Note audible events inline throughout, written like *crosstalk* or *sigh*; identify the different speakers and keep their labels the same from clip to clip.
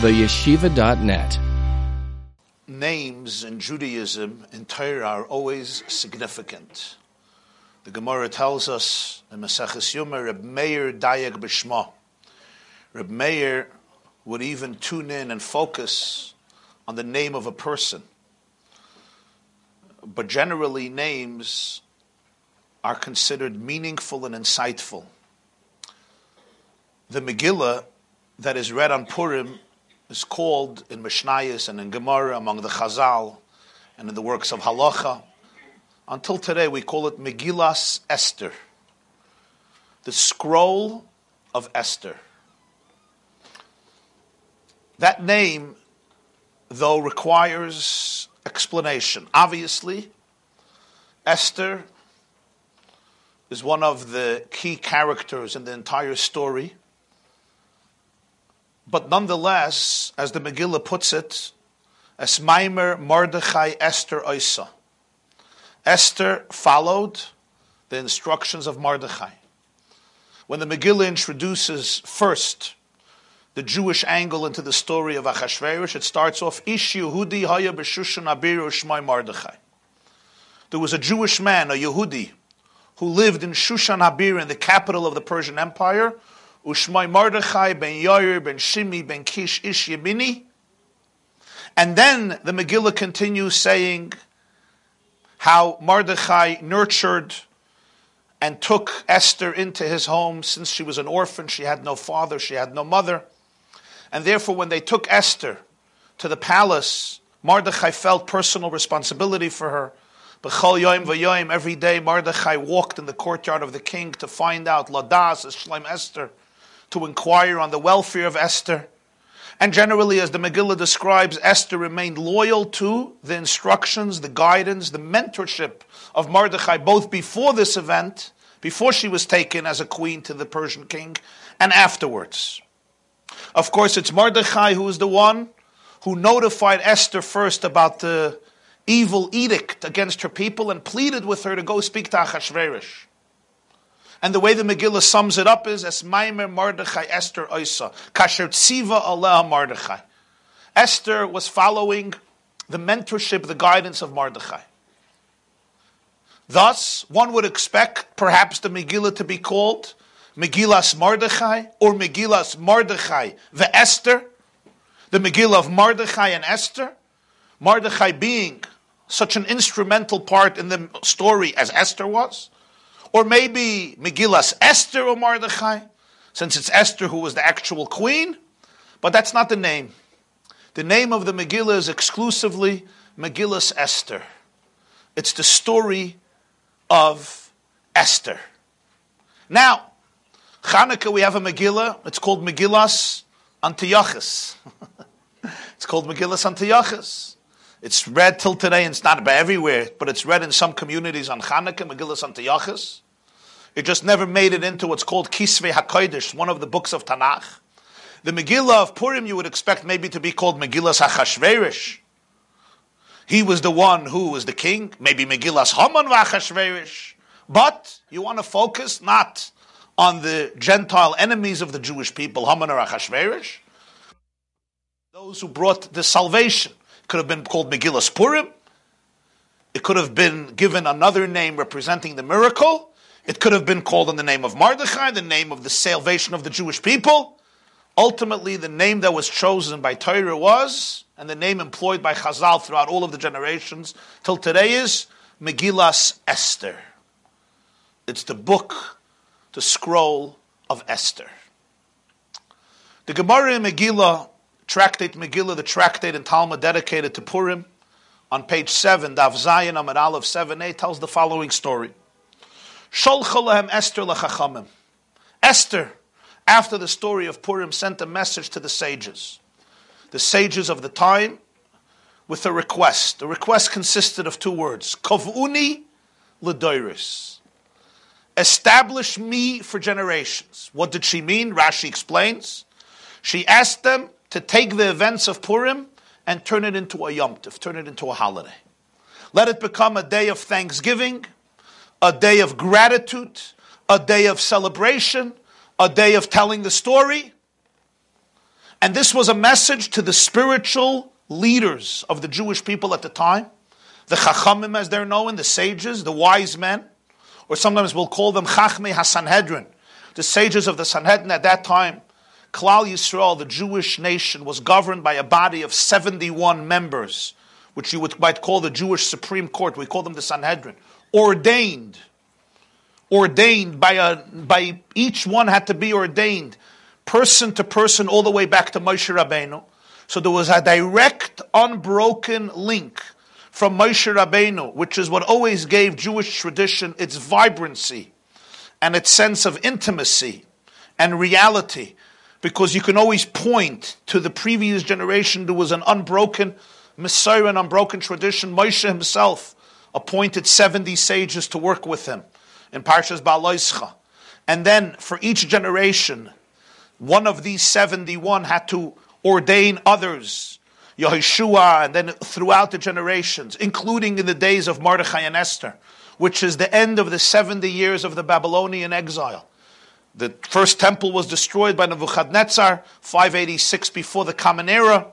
Speaker 1: theyeshiva.net.
Speaker 2: Names in Judaism in Torah are always significant. The Gemara tells us in Maseches Yoma, Reb Meir Dayek B'Shma. Reb Meir would even tune in and focus on the name of a person. But generally, names are considered meaningful and insightful. The Megillah that is read on Purim is called in Mishnayos and in Gemara among the Chazal and in the works of Halacha. Until today, we call it Megillas Esther, the scroll of Esther. That name, though, requires explanation. Obviously, Esther is one of the key characters in the entire story. But nonetheless, as the Megillah puts it, Esmaimer Mordechai Esther Isa. Esther followed the instructions of Mordechai. When the Megillah introduces first the Jewish angle into the story of Achashverosh, it starts off Ish Yehudi Haya B'Shushan Abiru Shmai Mordechai. There was a Jewish man, a Yehudi, who lived in Shushan Habir, in the capital of the Persian Empire, Ushmai Mordechai ben Yair ben Shimi ben Kish Ish Yemini. And then the Megillah continues saying how Mordechai nurtured and took Esther into his home since she was an orphan. She had no father, she had no mother. And therefore, when they took Esther to the palace, Mordechai felt personal responsibility for her. B'chol every day Mordechai walked in the courtyard of the king to find out Ladas, Shleim Esther, to inquire on the welfare of Esther. And generally, as the Megillah describes, Esther remained loyal to the instructions, the guidance, the mentorship of Mordechai, both before this event, before she was taken as a queen to the Persian king, and afterwards. Of course, it's Mordechai who is the one who notified Esther first about the evil edict against her people and pleaded with her to go speak to Achashverosh. And the way the Megillah sums it up is as Maimer Mordechai Esther Oisa. Kasher Tziva Allah Mordechai. Esther was following the mentorship, the guidance of Mordechai. Thus, one would expect perhaps the Megillah to be called Megillas Mordechai or Megillas Mordechai the Esther, the Megillah of Mordechai and Esther. Mordechai being such an instrumental part in the story as Esther was. Or maybe Megillas Esther or Mordechai, since it's Esther who was the actual queen, but that's not the name. The name of the Megillah is exclusively Megillas Esther. It's the story of Esther. Now, Hanukkah, we have a Megillah. It's called Megillas Antiochus. *laughs* it's called Megillas Antiochus. It's read till today, and it's not everywhere, but it's read in some communities on Hanukkah, Megillas Antiochus. It just never made it into what's called Kisvei HaKodesh, one of the books of Tanakh. The Megillah of Purim you would expect maybe to be called Megillas HaChashverish. He was the one who was the king, maybe Megillas Haman VaChashverish. But you want to focus not on the Gentile enemies of the Jewish people, Haman or Achashverosh, those who brought the salvation. Could have been called Megillas Purim. It could have been given another name representing the miracle. It could have been called in the name of Mordechai, the name of the salvation of the Jewish people. Ultimately, the name that was chosen by Torah was, and the name employed by Chazal throughout all of the generations till today is Megillas Esther. It's the book, the scroll of Esther. The Gemara in Megillah, tractate Megillah, the tractate in Talmud dedicated to Purim, on page 7, Daf Zayin Amud Aleph 7a, tells the following story. Sholchalahem Esther lachachamim. Esther, after the story of Purim, sent a message to the sages, the sages of the time, with a request. The request consisted of two words: Kovuni ledoiris. Establish me for generations. What did she mean? Rashi explains. She asked them to take the events of Purim and turn it into a Yom Tov, turn it into a holiday. Let it become a day of thanksgiving, a day of gratitude, a day of celebration, a day of telling the story. And this was a message to the spiritual leaders of the Jewish people at the time, the Chachamim as they're known, the sages, the wise men, or sometimes we'll call them Chachmei HaSanhedrin, the sages of the Sanhedrin at that time. Klal Yisrael, the Jewish nation, was governed by a body of 71 members, which you would, might call the Jewish Supreme Court. We call them the Sanhedrin. Ordained. Ordained by a, by each one had to be ordained, person to person, all the way back to Moshe Rabbeinu. So there was a direct, unbroken link from Moshe Rabbeinu, which is what always gave Jewish tradition its vibrancy and its sense of intimacy and reality because you can always point to the previous generation. There was an unbroken Mesorah, an unbroken tradition. Moshe himself appointed 70 sages to work with him in Parshas Ba'aloischa. And then for each generation, one of these 71 had to ordain others, Yehoshua, and then throughout the generations, including in the days of Mordechai and Esther, which is the end of the 70 years of the Babylonian exile. The first temple was destroyed by Nebuchadnezzar, 586 before the Common Era,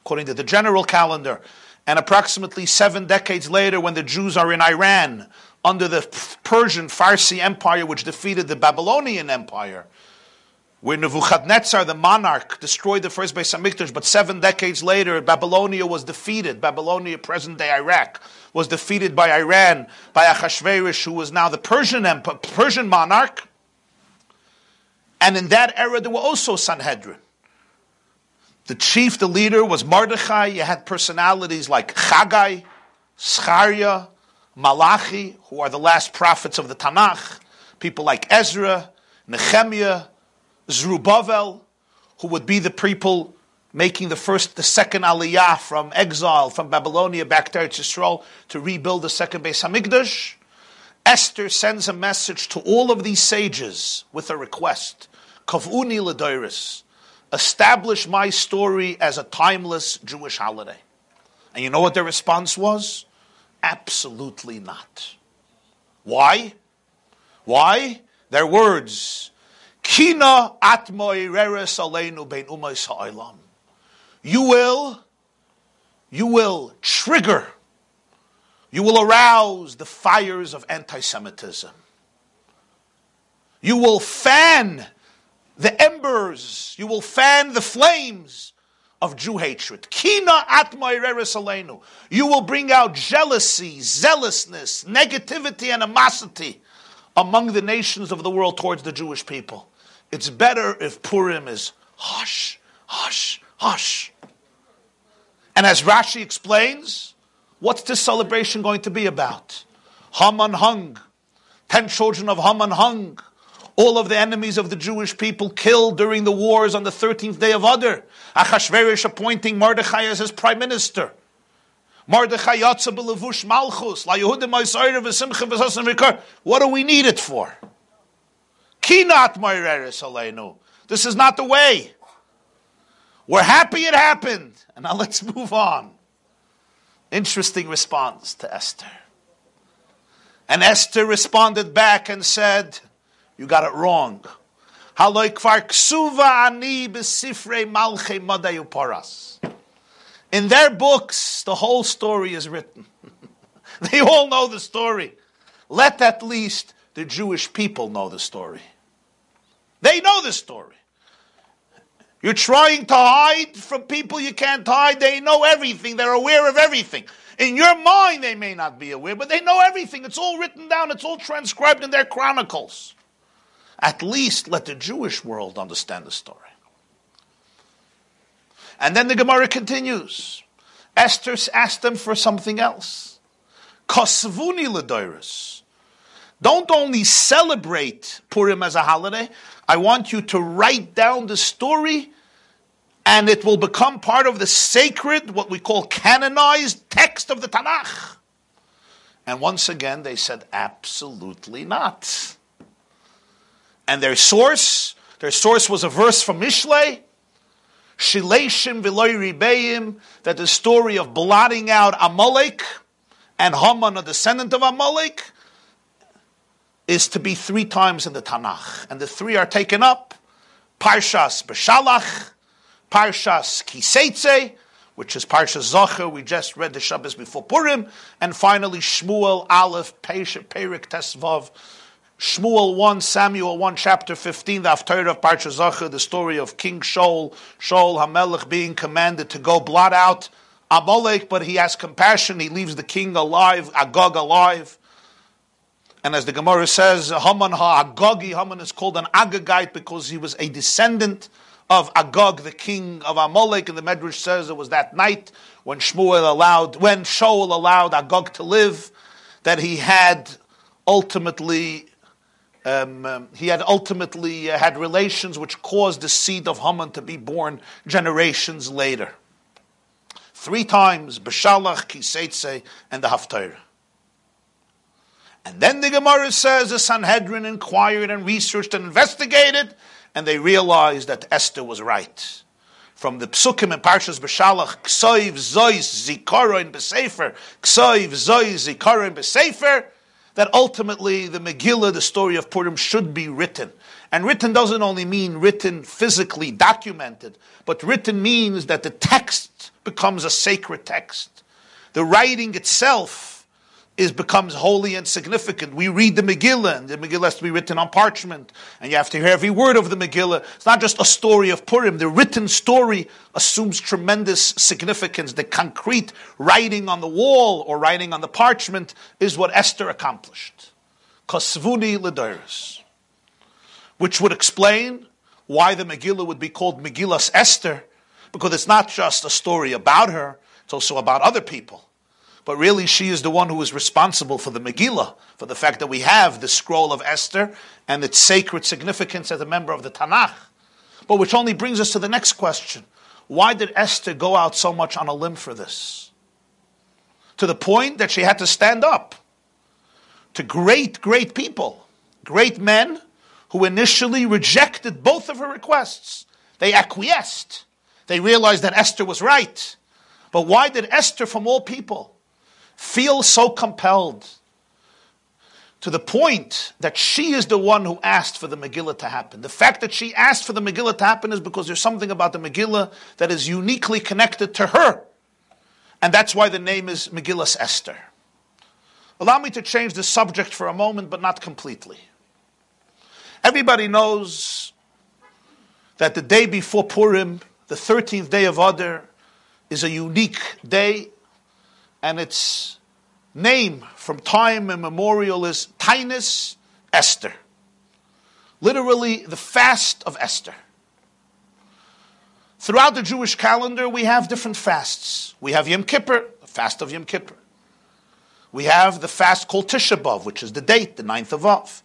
Speaker 2: according to the general calendar. And approximately seven decades later, when the Jews are in Iran, under the Persian Farsi Empire, which defeated the Babylonian Empire, where Nebuchadnezzar, the monarch, destroyed the first Beis Hamikdash, but seven decades later, Babylonia was defeated. Babylonia, present-day Iraq, was defeated by Iran, by Achashverosh, who was now the Persian, Empire, Persian monarch. And in that era, there were also Sanhedrin. The chief, the leader, was Mordechai. You had personalities like Chagai, Zecharia, Malachi, who are the last prophets of the Tanakh. People like Ezra, Nehemiah, Zerubbabel, who would be the people making the first, the second aliyah from exile from Babylonia back to Israel to rebuild the second Beis Hamikdash. Esther sends a message to all of these sages with a request. Kavuni Ladairis, establish my story as a timeless Jewish holiday. And you know what their response was? Absolutely not. Why? Why? Their words. Kina atmoi reres aleinu bein umais ha'olam. You will, you will trigger you will arouse the fires of anti Semitism. You will fan the embers, you will fan the flames of Jew hatred. Kina atma You will bring out jealousy, zealousness, negativity, animosity among the nations of the world towards the Jewish people. It's better if Purim is hush, hush, hush. And as Rashi explains, What's this celebration going to be about? Haman hung. Ten children of Haman hung. All of the enemies of the Jewish people killed during the wars on the 13th day of Adar. Achashverosh appointing Mordechai as his prime minister. Mordechai malchus. What do we need it for? Kinat. This is not the way. We're happy it happened. And now let's move on. Interesting response to Esther. And Esther responded back and said, You got it wrong. In their books, the whole story is written. *laughs* they all know the story. Let at least the Jewish people know the story. They know the story. You're trying to hide from people you can't hide. They know everything. They're aware of everything. In your mind, they may not be aware, but they know everything. It's all written down. It's all transcribed in their chronicles. At least let the Jewish world understand the story. And then the Gemara continues. Esther asked them for something else. Kosvuni ledoiris. Don't only celebrate Purim as a holiday, I want you to write down the story and it will become part of the sacred, what we call canonized text of the Tanakh. And once again, they said, absolutely not. And their source, their source was a verse from Mishlei, Shileshim V'loy Ribeim, that the story of blotting out Amalek and Haman, a descendant of Amalek, is to be three times in the Tanakh. And the three are taken up Parshas Beshalach, Parshas Kiseitze, which is Parshas Zocher. We just read the Shabbos before Purim, and finally Shmuel Aleph Perik Tesvav. Shmuel 1, Samuel 1, chapter 15, the Haftarah of Parshas Zocher, the story of King Shaul, Shaul HaMelech being commanded to go blot out Amalek, but he has compassion. He leaves the king alive, Agag alive. And as the Gemara says, Haman ha-Agagi, Haman is called an Agagite because he was a descendant of Agag, the king of Amalek. And the Medrash says it was that night when Shmuel allowed, when Shaul allowed Agag to live, that he had ultimately um, um, he had ultimately uh, had relations which caused the seed of Haman to be born generations later. Three times, Beshalach, Kiseitse, and the Haftarah. And then the Gemara says the Sanhedrin inquired and researched and investigated, and they realized that Esther was right. From the Psukim and Parshas Beshalach, Ksoiv Zois Zikaron Besefer, Ksoiv Zois Zikaron Besefer, that ultimately the Megillah, the story of Purim, should be written. And written doesn't only mean written physically, documented, but written means that the text becomes a sacred text. The writing itself is becomes holy and significant. We read the Megillah, and the Megillah has to be written on parchment, and you have to hear every word of the Megillah. It's not just a story of Purim. The written story assumes tremendous significance. The concrete writing on the wall or writing on the parchment is what Esther accomplished. Kosvuni Ledoris. Which would explain why the Megillah would be called Megillas Esther, because it's not just a story about her, it's also about other people but really she is the one who is responsible for the Megillah, for the fact that we have the scroll of Esther and its sacred significance as a member of the Tanakh. But which only brings us to the next question. Why did Esther go out so much on a limb for this? To the point that she had to stand up to great, great people, great men who initially rejected both of her requests. They acquiesced. They realized that Esther was right. But why did Esther, from all people, feel so compelled to the point that she is the one who asked for the Megillah to happen. The fact that she asked for the Megillah to happen is because there's something about the Megillah that is uniquely connected to her. And that's why the name is Megillas Esther. Allow me to change the subject for a moment, but not completely. Everybody knows that the day before Purim, the 13th day of Adar, is a unique day and its name from time immemorial is Tainus Esther. Literally, the fast of Esther. Throughout the Jewish calendar, we have different fasts. We have Yom Kippur, the fast of Yom Kippur. We have the fast called Tisha B'Av, which is the date, the ninth of Av.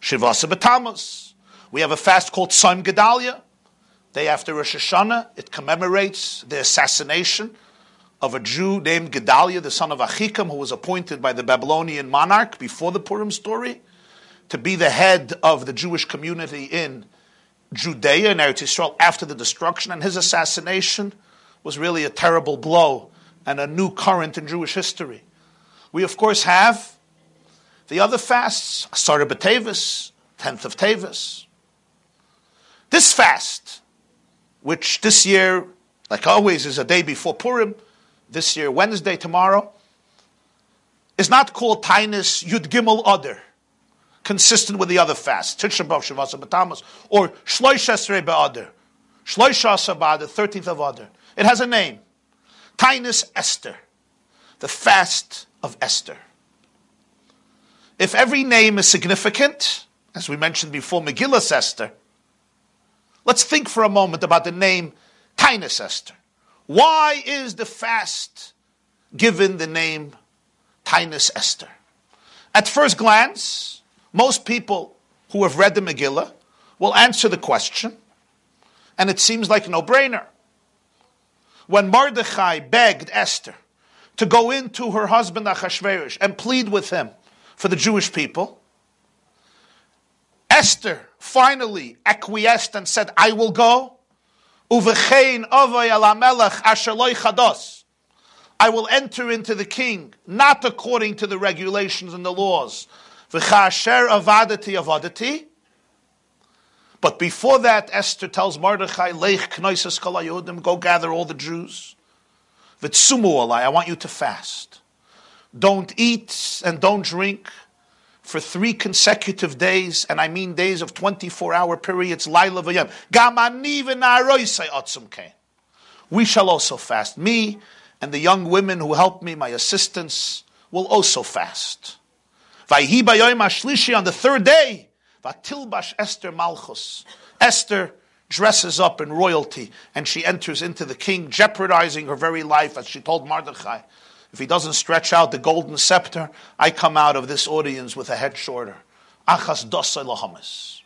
Speaker 2: Shivasa B'Tammuz. We have a fast called Tzom Gedalia, day after Rosh Hashanah. It commemorates the assassination of a Jew named Gedaliah, the son of Achikam, who was appointed by the Babylonian monarch before the Purim story to be the head of the Jewish community in Judea and Eretz Yisrael after the destruction, and his assassination was really a terrible blow and a new current in Jewish history. We, of course, have the other fasts, Asara B'Tevis, 10th of Tevis. This fast, which this year, like always, is a day before Purim, this year, Wednesday, tomorrow, is not called Tainus Yud Gimel Adar, consistent with the other fasts, Tisha B'Av Shavasa B'Tamas, or Shloisha Esrei Shloisha B'Adar, 13th of Adar. It has a name, Tainus Esther, the fast of Esther. If every name is significant, as we mentioned before, Megillah Esther, let's think for a moment about the name Tainus Esther. Why is the fast given the name Tainus Esther? At first glance, most people who have read the Megillah will answer the question, and it seems like no brainer. When Mordechai begged Esther to go into her husband Achashverosh and plead with him for the Jewish people, Esther finally acquiesced and said, I will go Uvechein avay ala melech asher chados. I will enter into the king, not according to the regulations and the laws. V'chasher avadati avadati. But before that, Esther tells Mordechai, Leich knoises kol go gather all the Jews. Vitsumu alai, I want you to fast. Don't eat and don't drink for three consecutive days, and I mean days of 24 hour periods, Laila otzum kain. We shall also fast. Me and the young women who help me, my assistants, will also fast. Vayhi on the third day, vatilbash Esther malchus. Esther dresses up in royalty and she enters into the king, jeopardizing her very life, as she told Mordechai. If he doesn't stretch out the golden scepter, I come out of this audience with a head shorter. Achas lahamis.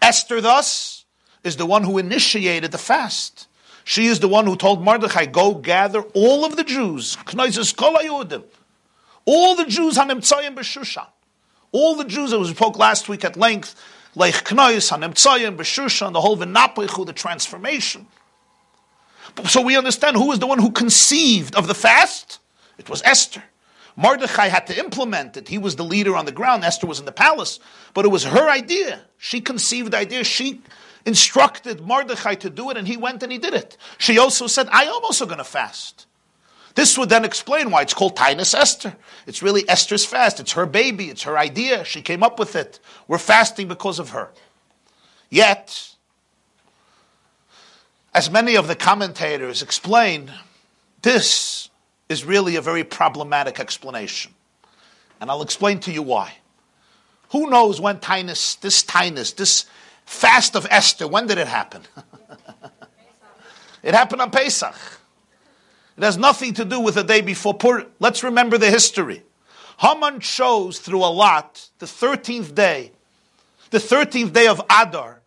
Speaker 2: Esther, thus, is the one who initiated the fast. She is the one who told Mordechai, go gather all of the Jews, all the Jews hanimtzayim b'shushan, all the Jews that we spoke last week at length, leich knois hanimtzayim b'shushan, the whole v'napichu, the transformation. So we understand who was the one who conceived of the fast. It was Esther. Mordechai had to implement it. He was the leader on the ground. Esther was in the palace. But it was her idea. She conceived the idea. She instructed Mordechai to do it, and he went and he did it. She also said, I am also going to fast. This would then explain why it's called Tainus Esther. It's really Esther's fast. It's her baby. It's her idea. She came up with it. We're fasting because of her. Yet, as many of the commentators explain, this is really a very problematic explanation. And I'll explain to you why. Who knows when Tainus, this this fast of Esther, when did it happen? *laughs* it happened on Pesach. It has nothing to do with the day before Purim. Let's remember the history. Haman chose through a lot the 13th day, the 13th day of Adar,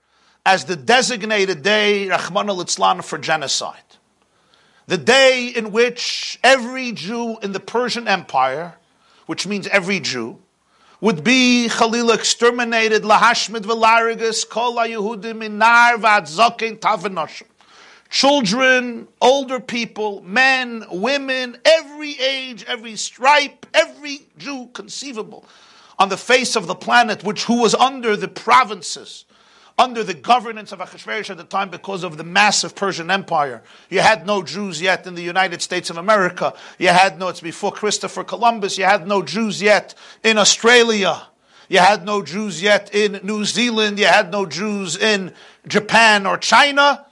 Speaker 2: as the designated day, Rahman al for genocide the day in which every Jew in the Persian Empire, which means every Jew, would be Khalil exterminated, lahashmid velarigus, kol Yehudim inar v'adzokin tavenoshim. Children, older people, men, women, every age, every stripe, every Jew conceivable on the face of the planet, which who was under the provinces under the governance of Achashverosh at the time because of the massive Persian Empire. You had no Jews yet in the United States of America. You had no, it's before Christopher Columbus, you had no Jews yet in Australia. You had no Jews yet in New Zealand. You had no Jews in Japan or China.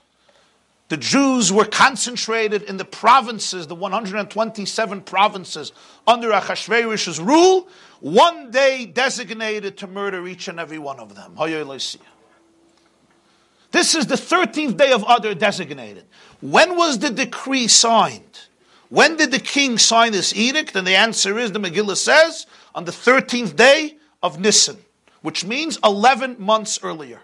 Speaker 2: The Jews were concentrated in the provinces, the 127 provinces under Achashverosh's rule, one day designated to murder each and every one of them. This is the 13th day of Adar designated. When was the decree signed? When did the king sign this edict? And the answer is the Megillah says on the 13th day of Nisan, which means 11 months earlier.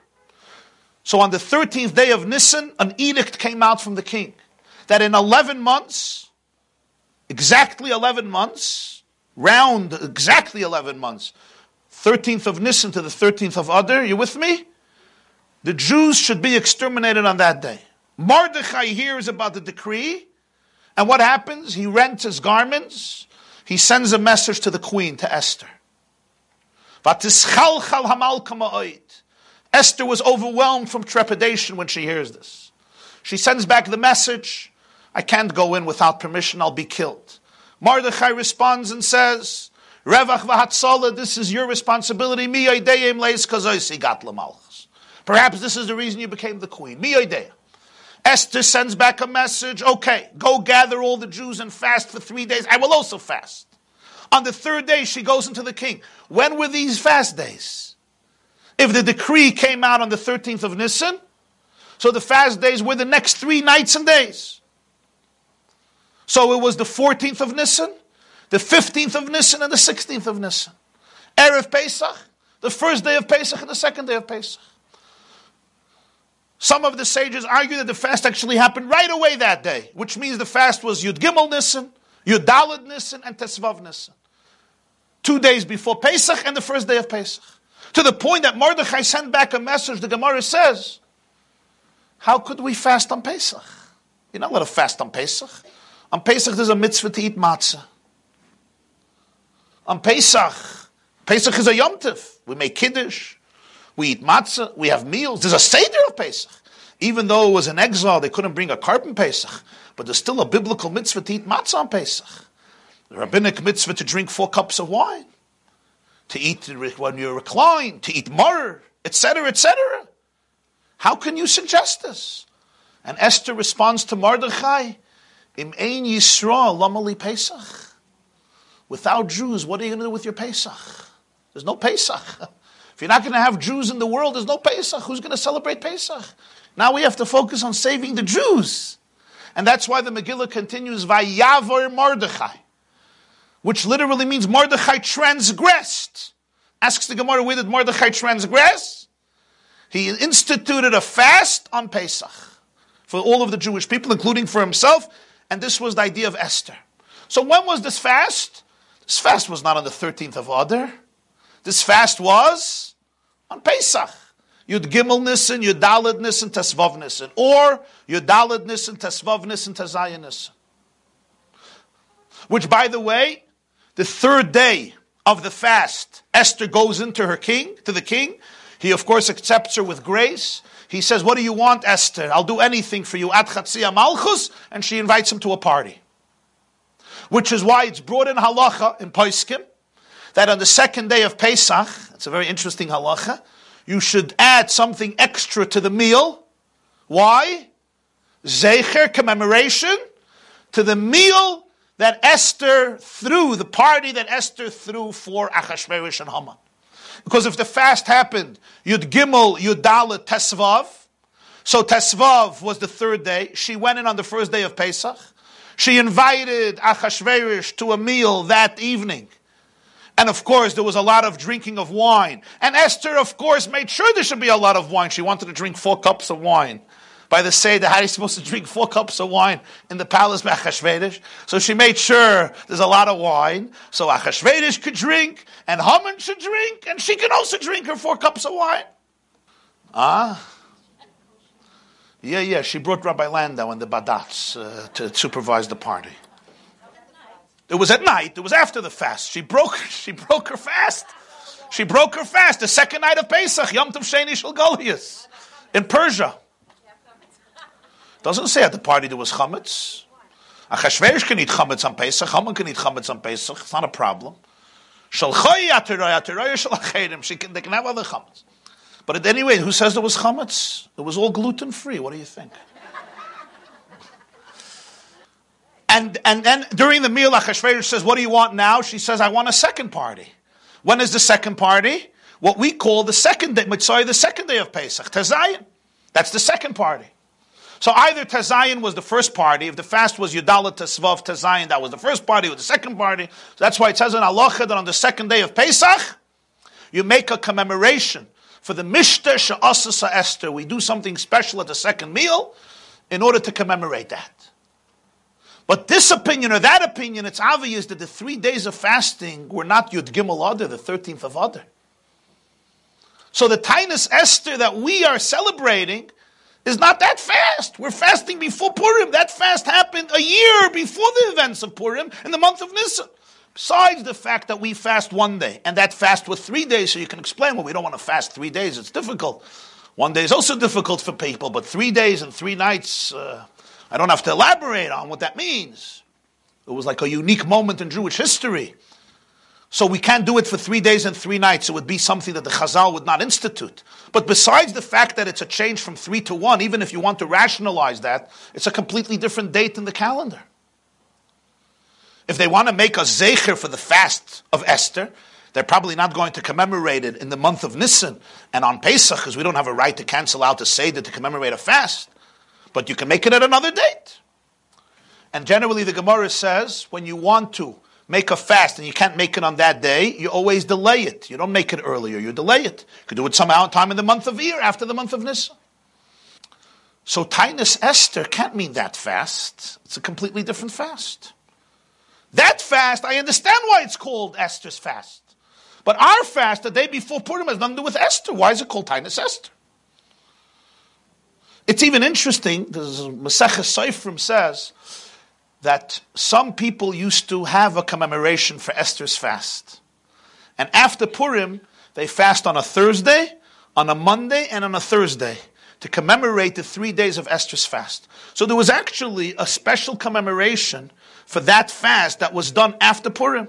Speaker 2: So on the 13th day of Nisan, an edict came out from the king that in 11 months, exactly 11 months, round exactly 11 months, 13th of Nisan to the 13th of Adar, you with me? The Jews should be exterminated on that day. Mordechai hears about the decree, and what happens? He rents his garments, he sends a message to the queen, to Esther. Esther was overwhelmed from trepidation when she hears this. She sends back the message I can't go in without permission, I'll be killed. Mordechai responds and says, Revach this is your responsibility. Mi leis gat Perhaps this is the reason you became the queen. Mi idea. Esther sends back a message. Okay, go gather all the Jews and fast for three days. I will also fast. On the third day, she goes into the king. When were these fast days? If the decree came out on the 13th of Nisan, so the fast days were the next three nights and days. So it was the 14th of Nisan, the 15th of Nisan, and the 16th of Nisan. Erev Pesach, the first day of Pesach and the second day of Pesach. Some of the sages argue that the fast actually happened right away that day, which means the fast was Yud Gimel Nissen, Yud Dalad Nissen, and Tesvav Nissen. Two days before Pesach and the first day of Pesach. To the point that Mordechai sent back a message, the Gemara says, How could we fast on Pesach? You're not allowed to fast on Pesach. On Pesach, there's a mitzvah to eat matzah. On Pesach, Pesach is a Yom Tiv. We make Kiddush. We eat matzah. We have meals. There's a seder of Pesach. Even though it was in exile, they couldn't bring a korban Pesach. But there's still a biblical mitzvah to eat matzah on Pesach. The rabbinic mitzvah to drink four cups of wine. To eat when you recline. To eat mar, etc., etc. How can you suggest this? And Esther responds to Mordechai, Im ein Yisrael lamali Pesach. Without Jews, what are you going to do with your Pesach? There's no Pesach. *laughs* If you're not going to have Jews in the world, there's no Pesach. Who's going to celebrate Pesach? Now we have to focus on saving the Jews. And that's why the Megillah continues, Vayavor Mordechai, which literally means Mordechai transgressed. Asks the Gemara, where did Mordechai transgress? He instituted a fast on Pesach for all of the Jewish people, including for himself, and this was the idea of Esther. So when was this fast? This fast was not on the 13th of Adar. This fast was on Pesach. Yud Gimel Nissen, Yud Dalad Nissen, Tesvav Nissen. Or Yud Dalad Nissen, Tesvav Nissen, Tezayin Nissen. Which, by the way, the third day of the fast, Esther goes into her king, to the king. He, of course, accepts her with grace. He says, What do you want, Esther? I'll do anything for you. At Chatzia Malchus. And she invites him to a party. Which is why it's brought in halacha in Poiskim that on the second day of Pesach, it's a very interesting halacha, you should add something extra to the meal. Why? Zecher, commemoration, to the meal that Esther threw, the party that Esther threw for Achashverosh and Haman. Because if the fast happened, Yud Gimel, Yud Dalet, Tesvav, so Tesvav was the third day. She went in on the first day of Pesach. She invited Achashverosh to a meal that evening. And of course, there was a lot of drinking of wine. And Esther, of course, made sure there should be a lot of wine. She wanted to drink four cups of wine. By the Seder, how are you supposed to drink four cups of wine in the palace of Achashverosh? So she made sure there's a lot of wine. So Achashverosh could drink, and Haman should drink, and she can also drink her four cups of wine. Ah? Yeah, yeah, she brought Rabbi Landau and the Badats uh, to supervise the party. It was at night. It was after the fast. She broke. *laughs* She broke her fast. She broke her fast. The second night of Pesach, Yom Tov Sheni Shel in Persia. Doesn't say at the party there was chametz. Achashverosh can eat chametz on Pesach. Haman can eat chametz on Pesach. It's not a problem. She can. They can have other chametz. But anyway, who says there was chametz? It was all gluten free. What do you think? And, and then during the meal, Achashverosh says, What do you want now? She says, I want a second party. When is the second party? What we call the second day, Mitzvah, the second day of Pesach, Tezayin. That's the second party. So either Tezayin was the first party, if the fast was Yudalat Tesvav Tezayin, that was the first party, or the second party. So that's why it says in Allah that on the second day of Pesach, you make a commemoration for the Mishta Sha'asasa Esther. We do something special at the second meal in order to commemorate that. But this opinion or that opinion, it's obvious that the three days of fasting were not Yud Gimel Adar, the 13th of Adar. So the Tainus Esther that we are celebrating is not that fast. We're fasting before Purim. That fast happened a year before the events of Purim in the month of Nisan. Besides the fact that we fast one day, and that fast was three days, so you can explain, well, we don't want to fast three days, it's difficult. One day is also difficult for people, but three days and three nights, uh, I don't have to elaborate on what that means. It was like a unique moment in Jewish history. So we can't do it for three days and three nights. It would be something that the Chazal would not institute. But besides the fact that it's a change from three to one, even if you want to rationalize that, it's a completely different date in the calendar. If they want to make a zecher for the fast of Esther, they're probably not going to commemorate it in the month of Nisan and on Pesach, because we don't have a right to cancel out a Seder to commemorate a fast but you can make it at another date. And generally, the Gemara says when you want to make a fast and you can't make it on that day, you always delay it. You don't make it earlier, you delay it. You could do it somehow time in the month of Iyar, after the month of Nisan. So Tainus Esther can't mean that fast. It's a completely different fast. That fast, I understand why it's called Esther's fast. But our fast, the day before Purim, has nothing to do with Esther. Why is it called Tainus Esther? It's even interesting, because Masechah Seifrim says that some people used to have a commemoration for Esther's fast. And after Purim, they fast on a Thursday, on a Monday and on a Thursday to commemorate the three days of Esther's fast. So there was actually a special commemoration for that fast that was done after Purim,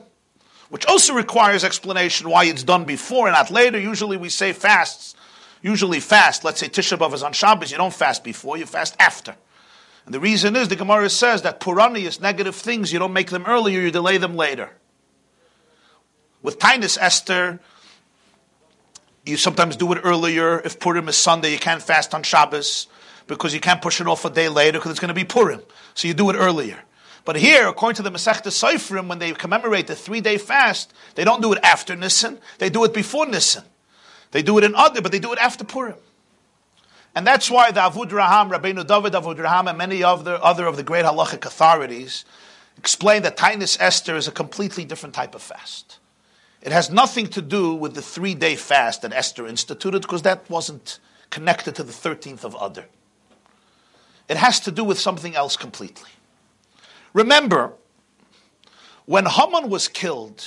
Speaker 2: which also requires explanation why it's done before and not later. Usually we say fasts, usually fast. Let's say Tisha B'Av is on Shabbos, you don't fast before, you fast after. And the reason is the Gemara says that Puranius, negative things, you don't make them earlier, you delay them later. With Tinus Esther, you sometimes do it earlier. If Purim is Sunday, you can't fast on Shabbos because you can't push it off a day later because it's going to be Purim. So you do it earlier. But here, according to the Masechta Seifrim, when they commemorate the three-day fast, they don't do it after Nisan; they do it before Nisan. They do it in other, but they do it after Purim. And that's why the Avudraham, Rabbeinu David Avudraham, and many of the other of the great halachic authorities explain that Tainus Esther is a completely different type of fast. It has nothing to do with the three day fast that Esther instituted because that wasn't connected to the 13th of Adar. It has to do with something else completely. Remember, when Haman was killed,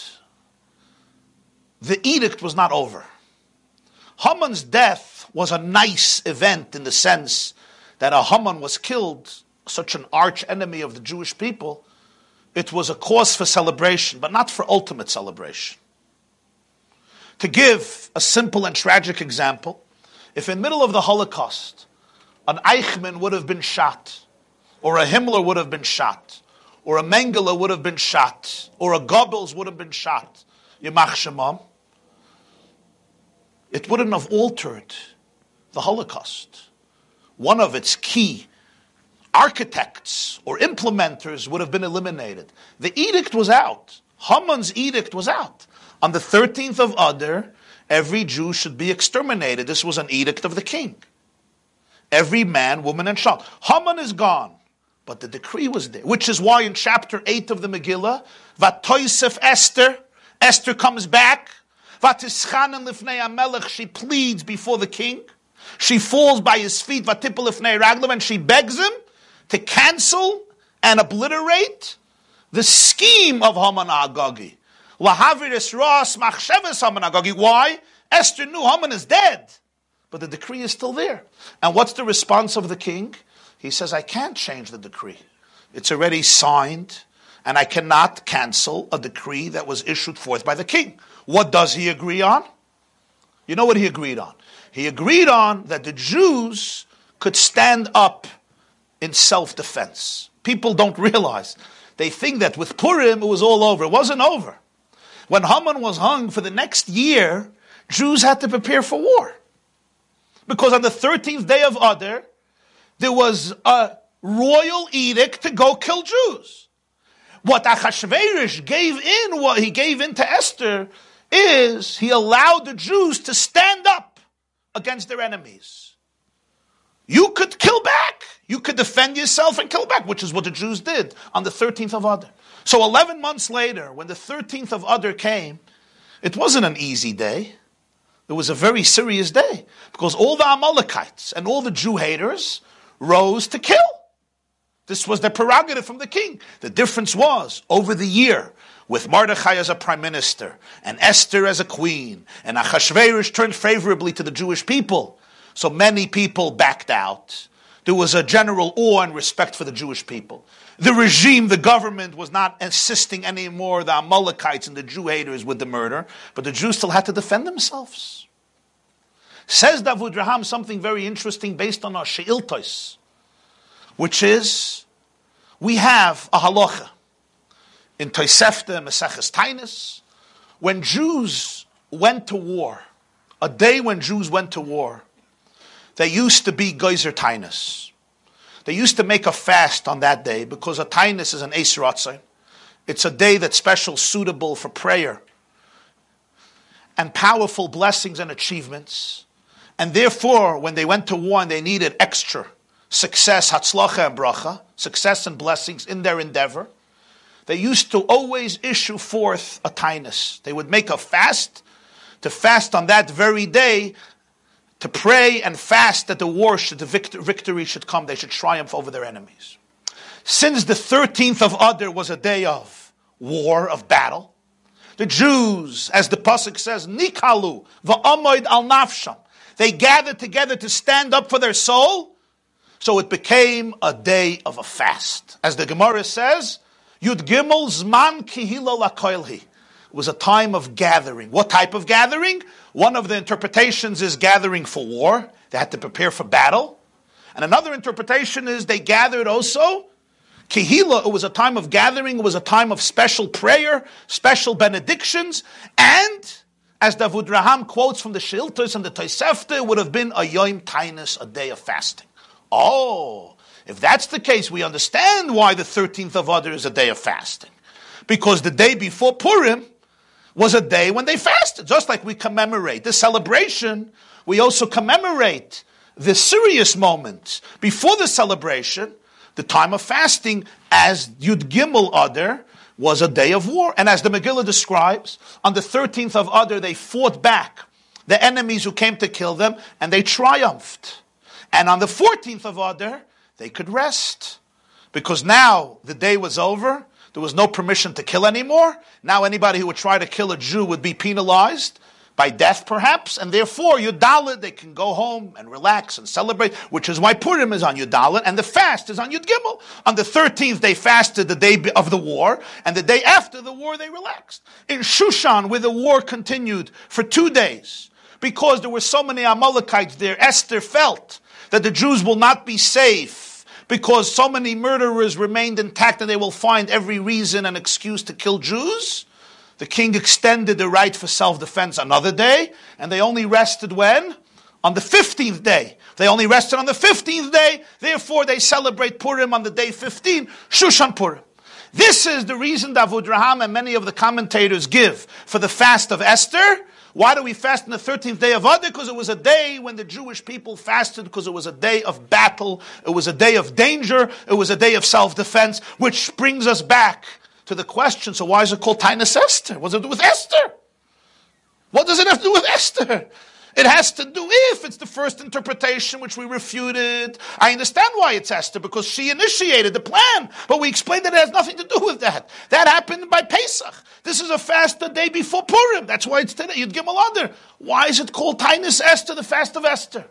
Speaker 2: the edict was not over. Haman's death was a nice event in the sense that a Haman was killed, such an arch enemy of the Jewish people. It was a cause for celebration, but not for ultimate celebration. To give a simple and tragic example, if in middle of the Holocaust, an Eichmann would have been shot, or a Himmler would have been shot, or a Mengele would have been shot, or a Goebbels would have been shot, Yemach Shemam, it wouldn't have altered the Holocaust. One of its key architects or implementers would have been eliminated. The edict was out. Haman's edict was out. On the 13th of Adar, every Jew should be exterminated. This was an edict of the king. Every man, woman, and child. Haman is gone. But the decree was there, which is why in chapter 8 of the Megillah, Vatoisef Esther, Esther comes back, Vatischanan lifnei amelech, she pleads before the king. She falls by his feet, Vatipel lifnei raglav, and she begs him to cancel and obliterate the scheme of Haman Agagi. Machsheves Haman Agagi. Why? Esther knew Haman is dead, but the decree is still there. And what's the response of the king? He says, I can't change the decree. It's already signed, and I cannot cancel a decree that was issued forth by the king. What does he agree on? You know what he agreed on? He agreed on that the Jews could stand up in self defense. People don't realize. They think that with Purim it was all over. It wasn't over. When Haman was hung for the next year, Jews had to prepare for war. Because on the 13th day of Adar, there was a royal edict to go kill Jews. What Achashverosh gave in, what he gave in to Esther, is he allowed the Jews to stand up against their enemies. You could kill back. You could defend yourself and kill back, which is what the Jews did on the 13th of Adar. So 11 months later, when the 13th of Adar came, it wasn't an easy day. It was a very serious day because all the Amalekites and all the Jew haters rose to kill. This was their prerogative from the king. The difference was over the year, with Mordechai as a prime minister, and Esther as a queen, and Achashverosh turned favorably to the Jewish people. So many people backed out. There was a general awe and respect for the Jewish people. The regime, the government, was not assisting anymore the Amalekites and the Jew haters with the murder, but the Jews still had to defend themselves. Says Davud Raham something very interesting based on our Sheiltos, which is we have a halacha in Tosefta Maseches Tainus, when Jews went to war, a day when Jews went to war, they used to be Geyser Tainus. They used to make a fast on that day because a Tainus is an Eisratzah. It's a day that's special, suitable for prayer and powerful blessings and achievements. And therefore, when they went to war and they needed extra success, hatzlacha and bracha, success and blessings in their endeavor, they used to always issue forth a tinus. They would make a fast to fast on that very day to pray and fast that the war should, the victory should come. They should triumph over their enemies. Since the 13th of Adar was a day of war, of battle, the Jews, as the Pasuk says, Nikalu, va'amoid al nafsham, they gathered together to stand up for their soul. So it became a day of a fast. As the Gemara says, Yud Gimel Zman Kihila Lakoilhi. Was a time of gathering. What type of gathering? One of the interpretations is gathering for war. They had to prepare for battle. And another interpretation is they gathered also. Kihila, it was a time of gathering, it was a time of special prayer, special benedictions, and as Davud Raham quotes from the Shiltos and the Tosefta, it would have been a Yom Tainus, a day of fasting. Oh, if that's the case, we understand why the 13th of Adar is a day of fasting. Because the day before Purim was a day when they fasted. Just like we commemorate the celebration, we also commemorate the serious moment before the celebration, the time of fasting, as Yud Gimel Adar was a day of war. And as the Megillah describes, on the 13th of Adar, they fought back the enemies who came to kill them, and they triumphed. And on the 14th of Adar, they could rest. Because now the day was over, there was no permission to kill anymore. Now anybody who would try to kill a Jew would be penalized by death perhaps, and therefore Yud Daled, they can go home and relax and celebrate, which is why Purim is on Yud Daled, and the fast is on Yud Gimel. On the 13th, they fasted the day of the war, and the day after the war, they relaxed. In Shushan, where the war continued for two days, because there were so many Amalekites there, Esther felt that the Jews will not be safe because so many murderers remained intact and they will find every reason and excuse to kill Jews. The king extended the right for self defense another day, and they only rested when? On the 15th day. They only rested on the 15th day, therefore they celebrate Purim on the day 15, Shushan Purim. This is the reason that Raham and many of the commentators give for the fast of Esther. Why do we fast on the 13th day of Adar? Because it was a day when the Jewish people fasted, because it was a day of battle, it was a day of danger, it was a day of self defense, which brings us back to the question, so why is it called Tainus Esther? What does it do with Esther? What does it have to do with Esther? It has to do if it's the first interpretation which we refuted. I understand why it's Esther because she initiated the plan, but we explained that it has nothing to do with that. That happened by Pesach. This is a fast the day before Purim. That's why it's today. Yud Gimel Adar. Why is it called Tainus Esther, the fast of Esther?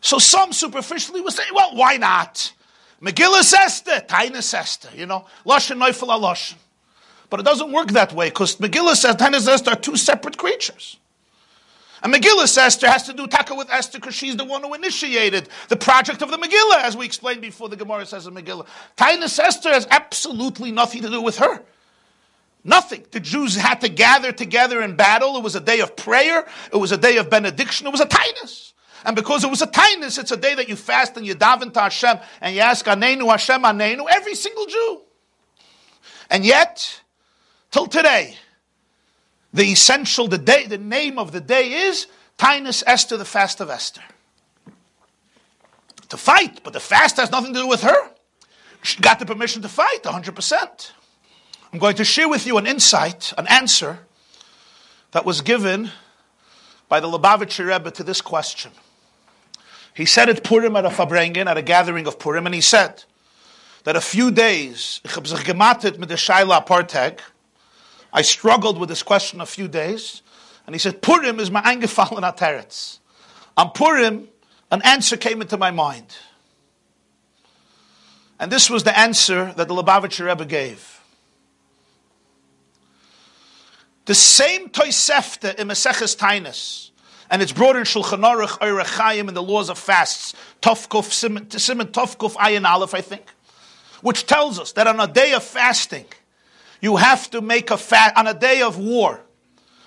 Speaker 2: So some superficially would say, well, why not? Megillah Esther, Tainus Esther, you know, Lashon Neufel Lashon. But it doesn't work that way because Megillah says Tainus Esther are two separate creatures. And Megillah Esther has to do taka with Esther because she's the one who initiated the project of the Megillah, as we explained before the Gemara says in Megillah. Tainus Esther has absolutely nothing to do with her. Nothing. The Jews had to gather together in battle. It was a day of prayer. It was a day of benediction. It was a Tainus. And because it was a kindness, it's a day that you fast and you daven to Hashem and you ask Anenu Hashem Anenu, every single Jew. And yet, till today, the essential, the day, the name of the day is Tainus Esther, the fast of Esther. To fight, but the fast has nothing to do with her. She got the permission to fight, 100%. I'm going to share with you an insight, an answer that was given by the Lubavitcher Rebbe to this question. He said at Purim at a Farbrengen, at a gathering of Purim, and he said that a few days, I struggled with this question a few days, and he said, Purim is my eingefallen ateretz. On Purim, an answer came into my mind. And this was the answer that the Lubavitcher Rebbe gave. The same Toisefta in Maseches Tainus and it's brought in Shulchan Aruch, Orach Chayim, and the laws of fasts, Tovkuf, Simon Tovkuf, Ayin Aleph, I think, which tells us that on a day of fasting, you have to make a fast, on a day of war,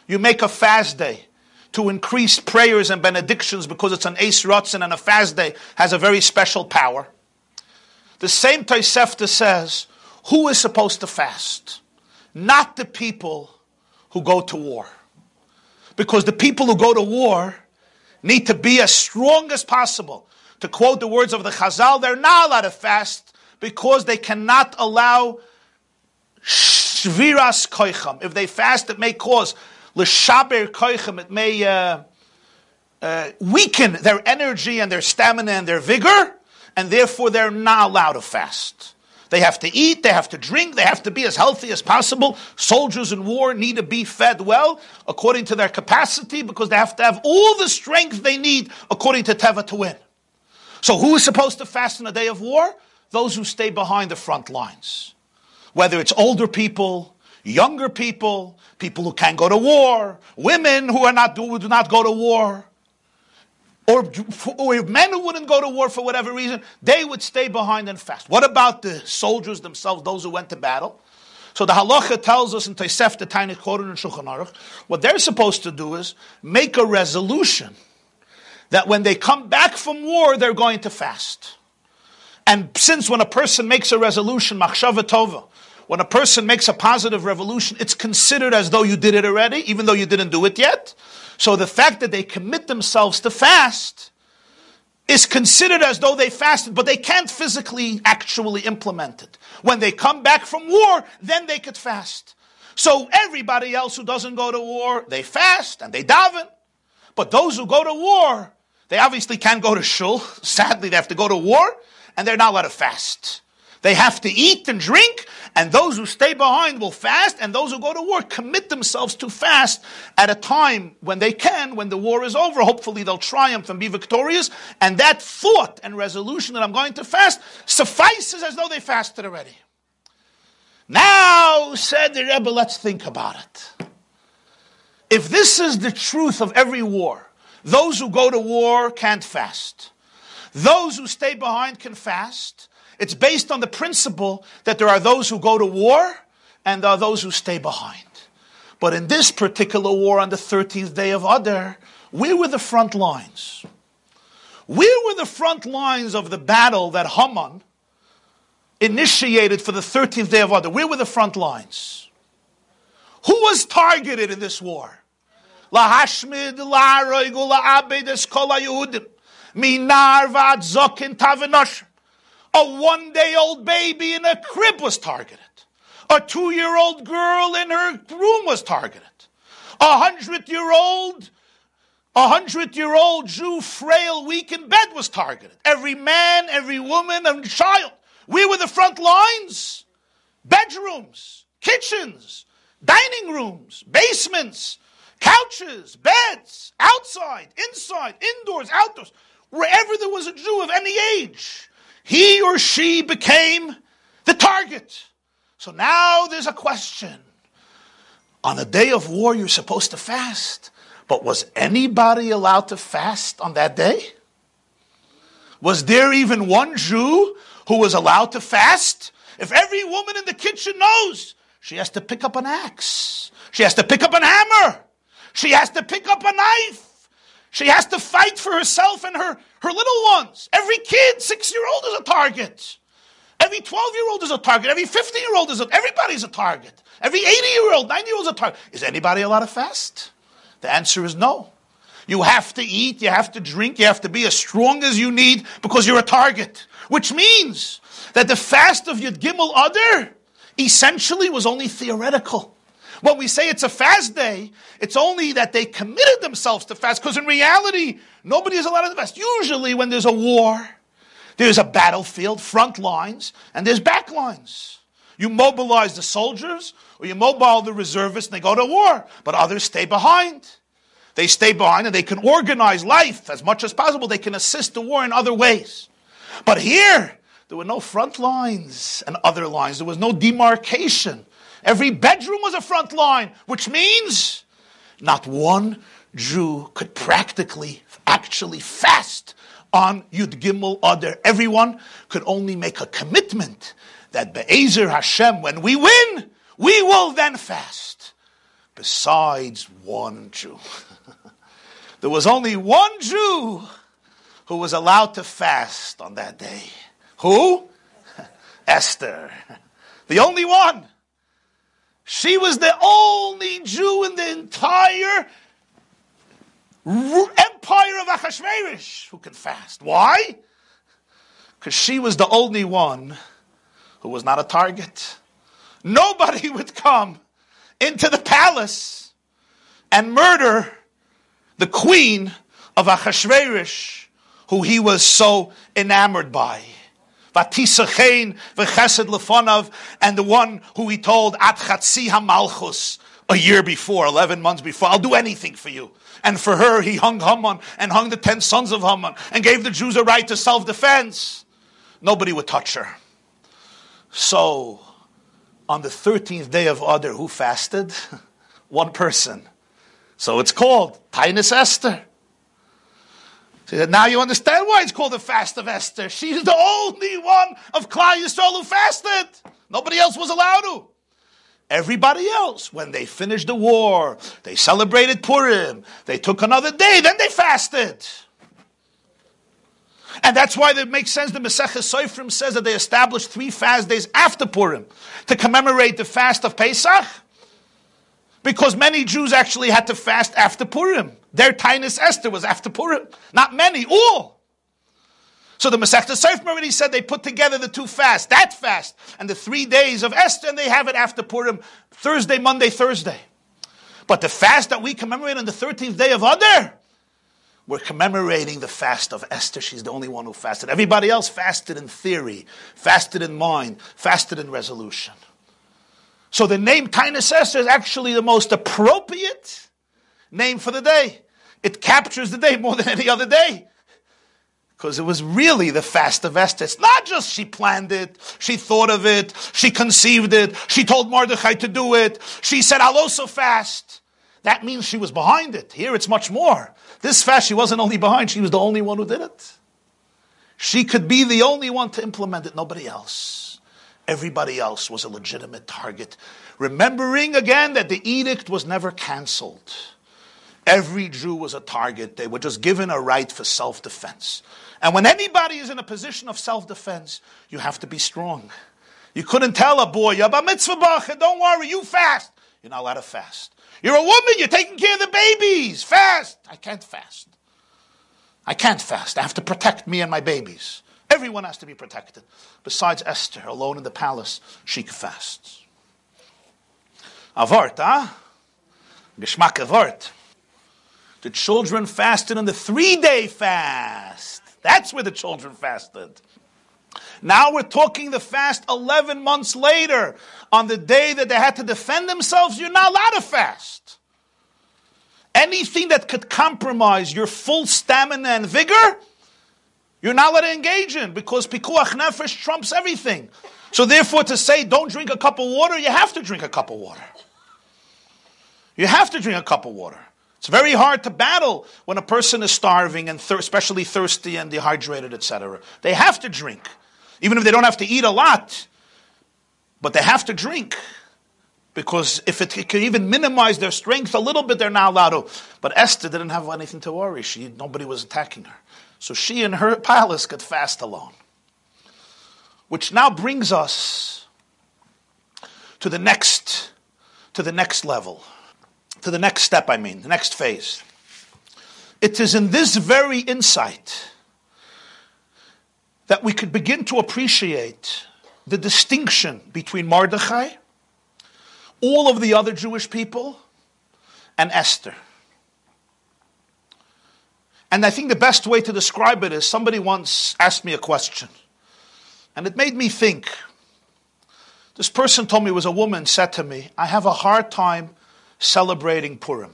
Speaker 2: you make a fast day to increase prayers and benedictions because it's an Ace and a fast day has a very special power. The same Tosefta says, who is supposed to fast? Not the people who go to war because the people who go to war need to be as strong as possible. To quote the words of the Chazal, they're not allowed to fast because they cannot allow shviras koicham. If they fast, it may cause l'shaber koicham. It may uh, uh, weaken their energy and their stamina and their vigor, and therefore they're not allowed to fast. They have to eat, they have to drink, they have to be as healthy as possible. Soldiers in war need to be fed well according to their capacity because they have to have all the strength they need according to Teva to win. So who is supposed to fast in a day of war? Those who stay behind the front lines. Whether it's older people, younger people, people who can't go to war, women who are not who do not go to war, or, or men who wouldn't go to war for whatever reason, they would stay behind and fast. What about the soldiers themselves, those who went to battle? So the halacha tells us in Tosef the Tiny Koran and Shulchan Aruch, what they're supposed to do is make a resolution that when they come back from war, they're going to fast. And since when a person makes a resolution, machshava tova, when a person makes a positive revolution, it's considered as though you did it already, even though you didn't do it yet. So the fact that they commit themselves to fast is considered as though they fasted, but they can't physically actually implement it. When they come back from war, then they could fast. So everybody else who doesn't go to war, they fast and they daven. But those who go to war, they obviously can't go to shul. *laughs* Sadly, they have to go to war, and they're not allowed to fast. They have to eat and drink, and those who stay behind will fast, and those who go to war commit themselves to fast at a time when they can, when the war is over. Hopefully they'll triumph and be victorious. And that thought and resolution that I'm going to fast suffices as though they fasted already. Now, said the Rebbe, let's think about it. If this is the truth of every war, those who go to war can't fast. Those who stay behind can fast. It's based on the principle that there are those who go to war and there are those who stay behind. But in this particular war on the 13th day of Adar, we were the front lines. We were the front lines of the battle that Haman initiated for the 13th day of Adar. We were the front lines. Who was targeted in this war? Lahashmid, la'aroigu, la'abed, eskola Yehudim. Minar. A one day old baby in a crib was targeted. A two year old girl in her room was targeted. A hundred year old, a hundred year old Jew, frail, weak in bed was targeted. Every man, every woman, and child. We were the front lines. Bedrooms, kitchens, dining rooms, basements, couches, beds, outside, inside, indoors, outdoors, wherever there was a Jew of any age he or she became the target. So now there's a question. On the day of war, you're supposed to fast. But was anybody allowed to fast on that day? Was there even one Jew who was allowed to fast? If every woman in the kitchen knows she has to pick up an axe, she has to pick up an hammer, she has to pick up a knife, she has to fight for herself and her, her little ones. Every kid, six year old, is a target. Every 12 year old is a target. Every 50 year old is a, everybody's a target. Every 80 year old, 90 year old is a target. Is anybody allowed to fast? The answer is no. You have to eat, you have to drink, you have to be as strong as you need because you're a target. Which means that the fast of Yud Gimel Adar essentially was only theoretical. When we say it's a fast day, it's only that they committed themselves to fast, because in reality, nobody is allowed to fast. Usually, when there's a war, there's a battlefield, front lines, and there's back lines. You mobilize the soldiers, or you mobile the reservists, and they go to war, but others stay behind. They stay behind and they can organize life as much as possible. They can assist the war in other ways. But here, there were no front lines and other lines. There was no demarcation. Every bedroom was a front line, which means not one Jew could practically, actually fast on Yud Gimel Adar. Everyone could only make a commitment that Be'ezer Hashem, when we win, we will then fast. Besides one Jew. *laughs* there was only one Jew who was allowed to fast on that day. Who? *laughs* Esther. The only one. She was the only Jew in the entire empire of Achashverosh who could fast. Why? Because she was the only one who was not a target. Nobody *laughs* would come into the palace and murder the queen of Achashverosh, who he was so enamored by. Vatisachein v'chesed lefonav, and the one who he told at chatzi hamalchus a year before, eleven months before, I'll do anything for you. And for her, he hung Haman and hung the ten sons of Haman and gave the Jews a right to self-defense. Nobody would touch her. So, on the thirteenth day of Adar, who fasted? *laughs* One person. So it's called Tainus Esther. Now you understand why it's called the fast of Esther. She's the only one of Klal Yisrael who fasted. Nobody else was allowed to. Everybody else, when they finished the war, they celebrated Purim, they took another day, then they fasted. And that's why it makes sense the Masechah Soifrim says that they established three fast days after Purim to commemorate the fast of Pesach because many Jews actually had to fast after Purim. Their Tainus Esther was after Purim. Not many, all. So the Masechta Seifrim already said they put together the two fasts, that fast, and the three days of Esther, and they have it after Purim, Thursday, Monday, Thursday. But the fast that we commemorate on the 13th day of Adar, we're commemorating the fast of Esther. She's the only one who fasted. Everybody else fasted in theory, fasted in mind, fasted in resolution. So the name Tainus is actually the most appropriate name for the day. It captures the day more than any other day. Because it was really the fast of Esther. It's not just she planned it, she thought of it, she conceived it, she told Mordechai to do it, she said, I'll also fast. That means she was behind it. Here it's much more. This fast, she wasn't only behind, she was the only one who did it. She could be the only one to implement it, nobody else. Everybody else was a legitimate target. Remembering again that the edict was never cancelled. Every Jew was a target. They were just given a right for self defense. And when anybody is in a position of self defense, you have to be strong. You couldn't tell a boy, Yabba mitzvah don't worry, you fast. You're not allowed to fast. You're a woman, you're taking care of the babies. Fast. I can't fast. I can't fast. I have to protect me and my babies. Everyone has to be protected. Besides Esther, alone in the palace, she fasts. Avart, ah? Geschmack avart. The children fasted on the three day fast. That's where the children fasted. Now we're talking the fast 11 months later. On the day that they had to defend themselves, you're not allowed to fast. Anything that could compromise your full stamina and vigor, you're not allowed to engage in because pikuach nefesh trumps everything. So therefore, to say don't drink a cup of water, you have to drink a cup of water. You have to drink a cup of water. It's very hard to battle when a person is starving and thir- especially thirsty and dehydrated, etc. They have to drink, even if they don't have to eat a lot, but they have to drink because if it, it can even minimize their strength a little bit, they're not allowed to. But Esther didn't have anything to worry. She nobody was attacking her. So she and her palace could fast alone. Which now brings us to the next, to the next level, to the next step, I mean, the next phase. It is in this very insight that we could begin to appreciate the distinction between Mordechai, all of the other Jewish people, and Esther. And I think the best way to describe it is somebody once asked me a question. And it made me think. This person told me, it was a woman, said to me, I have a hard time celebrating Purim.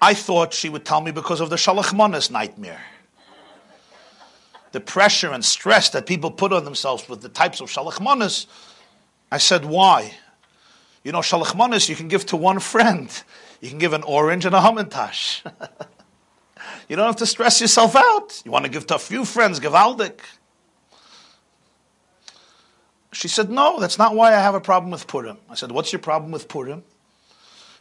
Speaker 2: I thought she would tell me because of the Shalach nightmare. The pressure and stress that people put on themselves with the types of Shalach I said, why? You know, Shalach you can give to one friend. You can give an orange and a hamantash. *laughs* You don't have to stress yourself out. You want to give to a few friends, Gavaldik. She said, No, that's not why I have a problem with Purim. I said, What's your problem with Purim?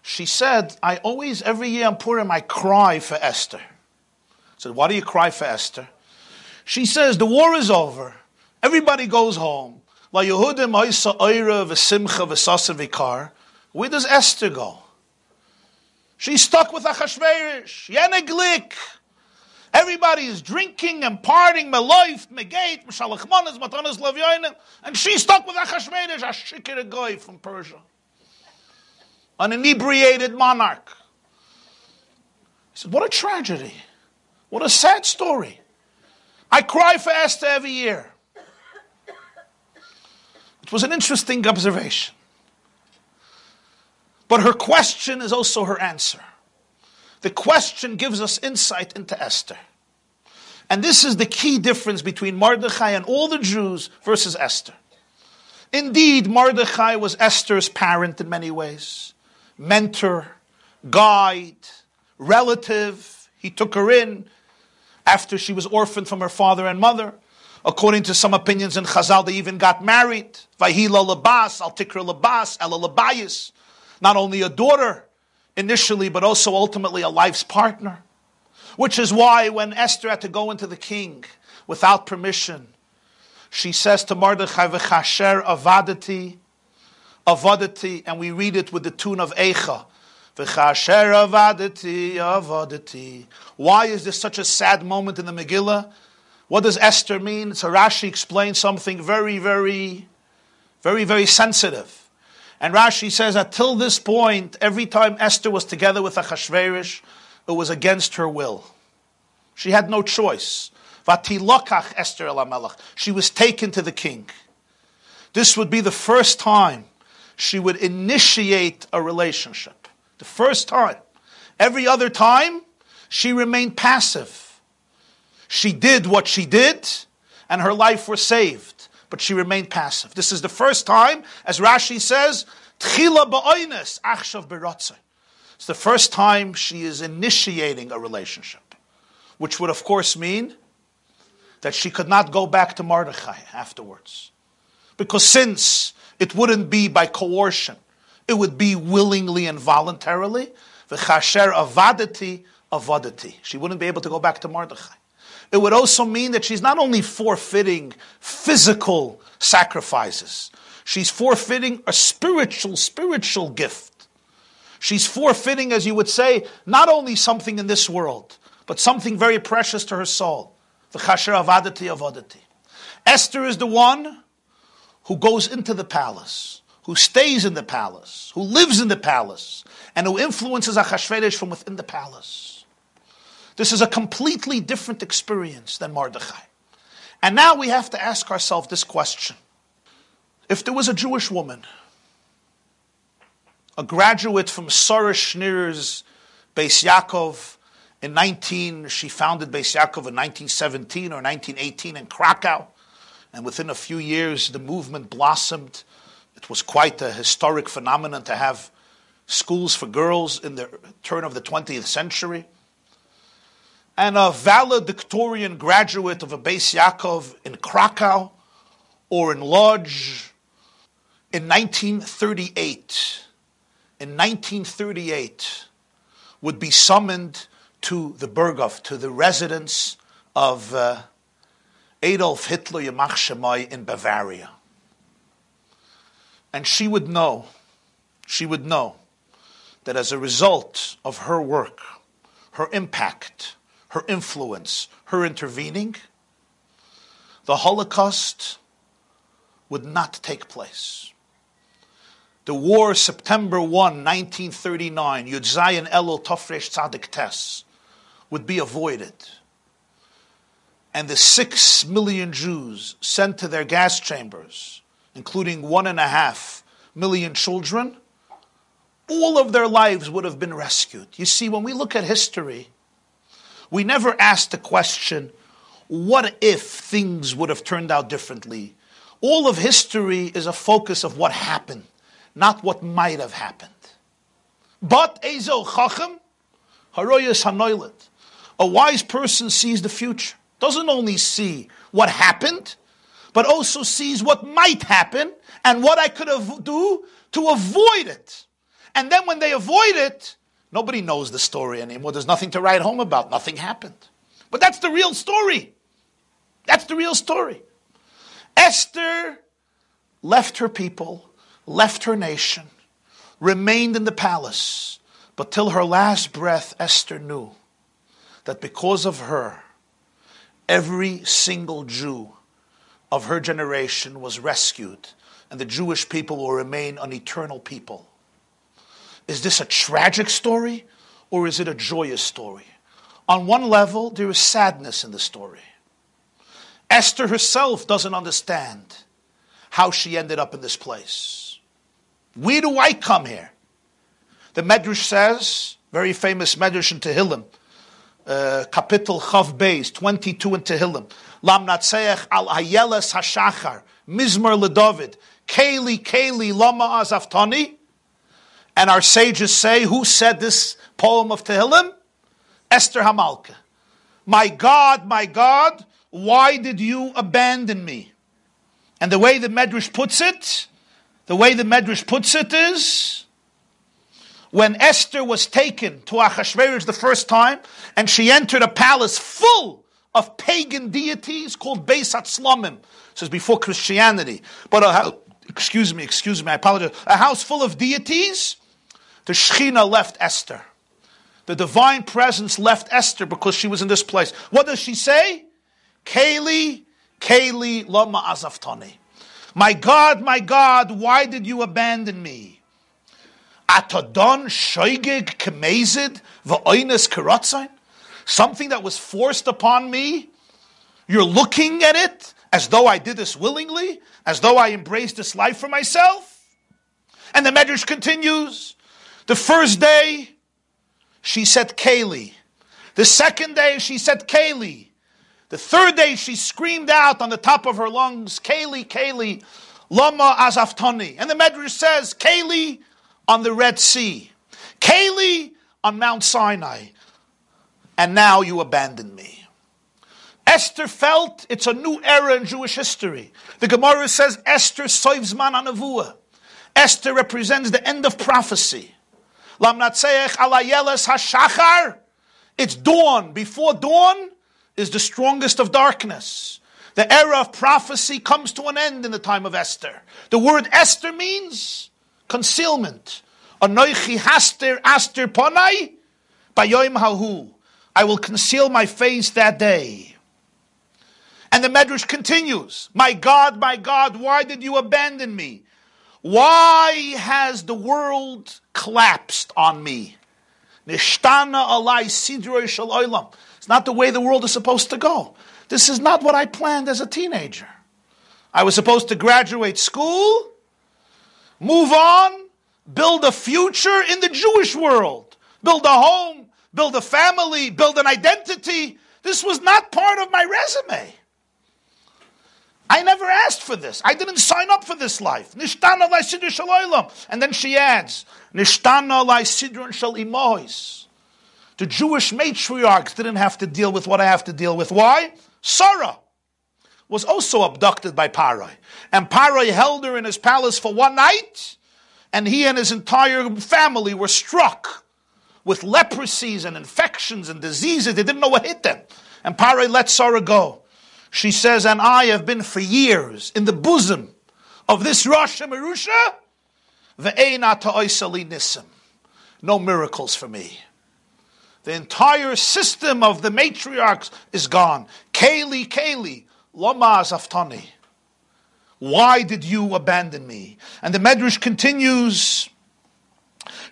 Speaker 2: She said, I always, every year on Purim, I cry for Esther. I said, Why do you cry for Esther? She says, The war is over. Everybody goes home. Where does Esther go? She's stuck with Achashverosh. Yeneglik. Everybody is drinking and partying, meloif, megate, mishalachmanas, matanas lavyoinim, and she's stuck with Achashverosh, a shikir from Persia. An inebriated monarch. He said, What a tragedy. What a sad story. I cry for Esther every year. It was an interesting observation. But her question is also her answer. The question gives us insight into Esther. And this is the key difference between Mordechai and all the Jews versus Esther. Indeed, Mordechai was Esther's parent in many ways mentor, guide, relative. He took her in after she was orphaned from her father and mother. According to some opinions in Chazal, they even got married. Vahila Labas, Altikra Labas, Ella Labayas. Not only a daughter initially, but also ultimately a life's partner. Which is why when Esther had to go into the king without permission, she says to Mordechai, V'chasher avadati, avadati, and we read it with the tune of Eicha. V'chasher avadati, avadati. Why is this such a sad moment in the Megillah? What does Esther mean? So Rashi explains something very, very, very, very sensitive. And Rashi says till this point, every time Esther was together with Achashverosh, it was against her will. She had no choice. Vatilokach Esther el She was taken to the king. This would be the first time she would initiate a relationship. The first time. Every other time, she remained passive. She did what she did, and her life was saved, but she remained passive. This is the first time, as Rashi says, Tchila achshav It's the first time she is initiating a relationship, which would, of course, mean that she could not go back to Mordechai afterwards. Because since it wouldn't be by coercion, it would be willingly and voluntarily, the chasher avadati avadati. She wouldn't be able to go back to Mordechai. It would also mean that she's not only forfeiting physical sacrifices, she's forfeiting a spiritual, spiritual gift. She's forfeiting, as you would say, not only something in this world, but something very precious to her soul. The chasher avadati avadati. Esther is the one who goes into the palace, who stays in the palace, who lives in the palace, and who influences Achashverosh from within the palace. This is a completely different experience than Mordechai. And now we have to ask ourselves this question. If there was a Jewish woman, a graduate from Sarah Schenirer's Beis Yaakov, in 19, she founded Beis Yaakov in 1917 or 1918 in Krakow. And within a few years, the movement blossomed. It was quite a historic phenomenon to have schools for girls in the turn of the 20th century. And a valedictorian graduate of a Beis Yaakov in Krakow or in Lodz in 1938, in 1938, would be summoned to the Berghof, to the residence of uh, Adolf Hitler Yamach Shemai in Bavaria. And she would know, she would know that as a result of her work, her impact, her influence, her intervening, the Holocaust would not take place. The war, September 1, 1939, Yud Zayin Elul Tofresh Tzadik Tes, would be avoided. And the six million Jews sent to their gas chambers, including one and a half million children, all of their lives would have been rescued. You see, when we look at history, we never ask the question, what if things would have turned out differently? All of history is a focus of what happened, not what might have happened. But Ezo Chacham, Haroyas Hanoilet. A wise person sees the future, doesn't only see what happened, but also sees what might happen and what I could av- do to avoid it. And then when they avoid it, nobody knows the story anymore. There's nothing to write home about. Nothing happened. But that's the real story. That's the real story. Esther left her people, left her nation, remained in the palace, but till her last breath, Esther knew that because of her, every single Jew of her generation was rescued, and the Jewish people will remain an eternal people. Is this a tragic story or is it a joyous story? On one level, there is sadness in the story. Esther herself doesn't understand how she ended up in this place. Where do I come here? The Medrash says, very famous Medrash in Tehillim, uh, Chav Beis, 22 in Tehillim, Lam Natseach al Ayeles Hashachar, Mizmar LeDavid, Keli Keli Lama Azaftani, and our sages say, who said this poem of Tehillim? Esther Hamalka. My God, my God, why did you abandon me? And the way the Medrash puts it, the way the Medrash puts it is, when Esther was taken to Achashverosh the first time, and she entered a palace full of pagan deities called Beis Hatzlamim. This is before Christianity. But a, excuse me, excuse me, I apologize. A house full of deities, the Shechina left Esther. The divine presence left Esther because she was in this place. What does she say? Kaylee, Kaylee, lama azaftani. My God, my God, why did you abandon me? Atadon shoigig kemezid v'oines karatzain? Something that was forced upon me? You're looking at it as though I did this willingly, as though I embraced this life for myself? And the Medrash continues. The first day, she said Kaylee. The second day, she said Kaylee. The third day she screamed out on the top of her lungs, Kaylee, Kaylee, Lama Azaftani. And the Medrash says, Kaylee on the Red Sea, Kaylee on Mount Sinai. And now you abandon me. Esther felt it's a new era in Jewish history. The Gemara says Esther soivzman anavua. Esther represents the end of prophecy. Lamnatseich alayeles hashachar. It's dawn. Before dawn, is the strongest of darkness. The era of prophecy comes to an end in the time of Esther. The word Esther means concealment. Anoichi haster aster ponai bayoim hahu. I will conceal my face that day. And the Medrash continues, My God, my God, why did you abandon me? Why has the world collapsed on me? Nishtana alai. It's not the way the world is supposed to go. This is not what I planned as a teenager. I was supposed to graduate school, move on, build a future in the Jewish world, build a home, build a family, build an identity. This was not part of my resume. I never asked for this. I didn't sign up for this life. And then she adds, Nishtana lai sidron shal imois. The Jewish matriarchs didn't have to deal with what I have to deal with. Why? Sarah was also abducted by Parai. And Parai held her in his palace for one night, and he and his entire family were struck with leprosies and infections and diseases. They didn't know what hit them. And Parai let Sarah go. She says, and I have been for years in the bosom of this Rosh Merusha, no miracles for me. The entire system of the matriarchs is gone. Kaylee, Kaylee, Lama Zaftani. Why did you abandon me? And the Medrash continues.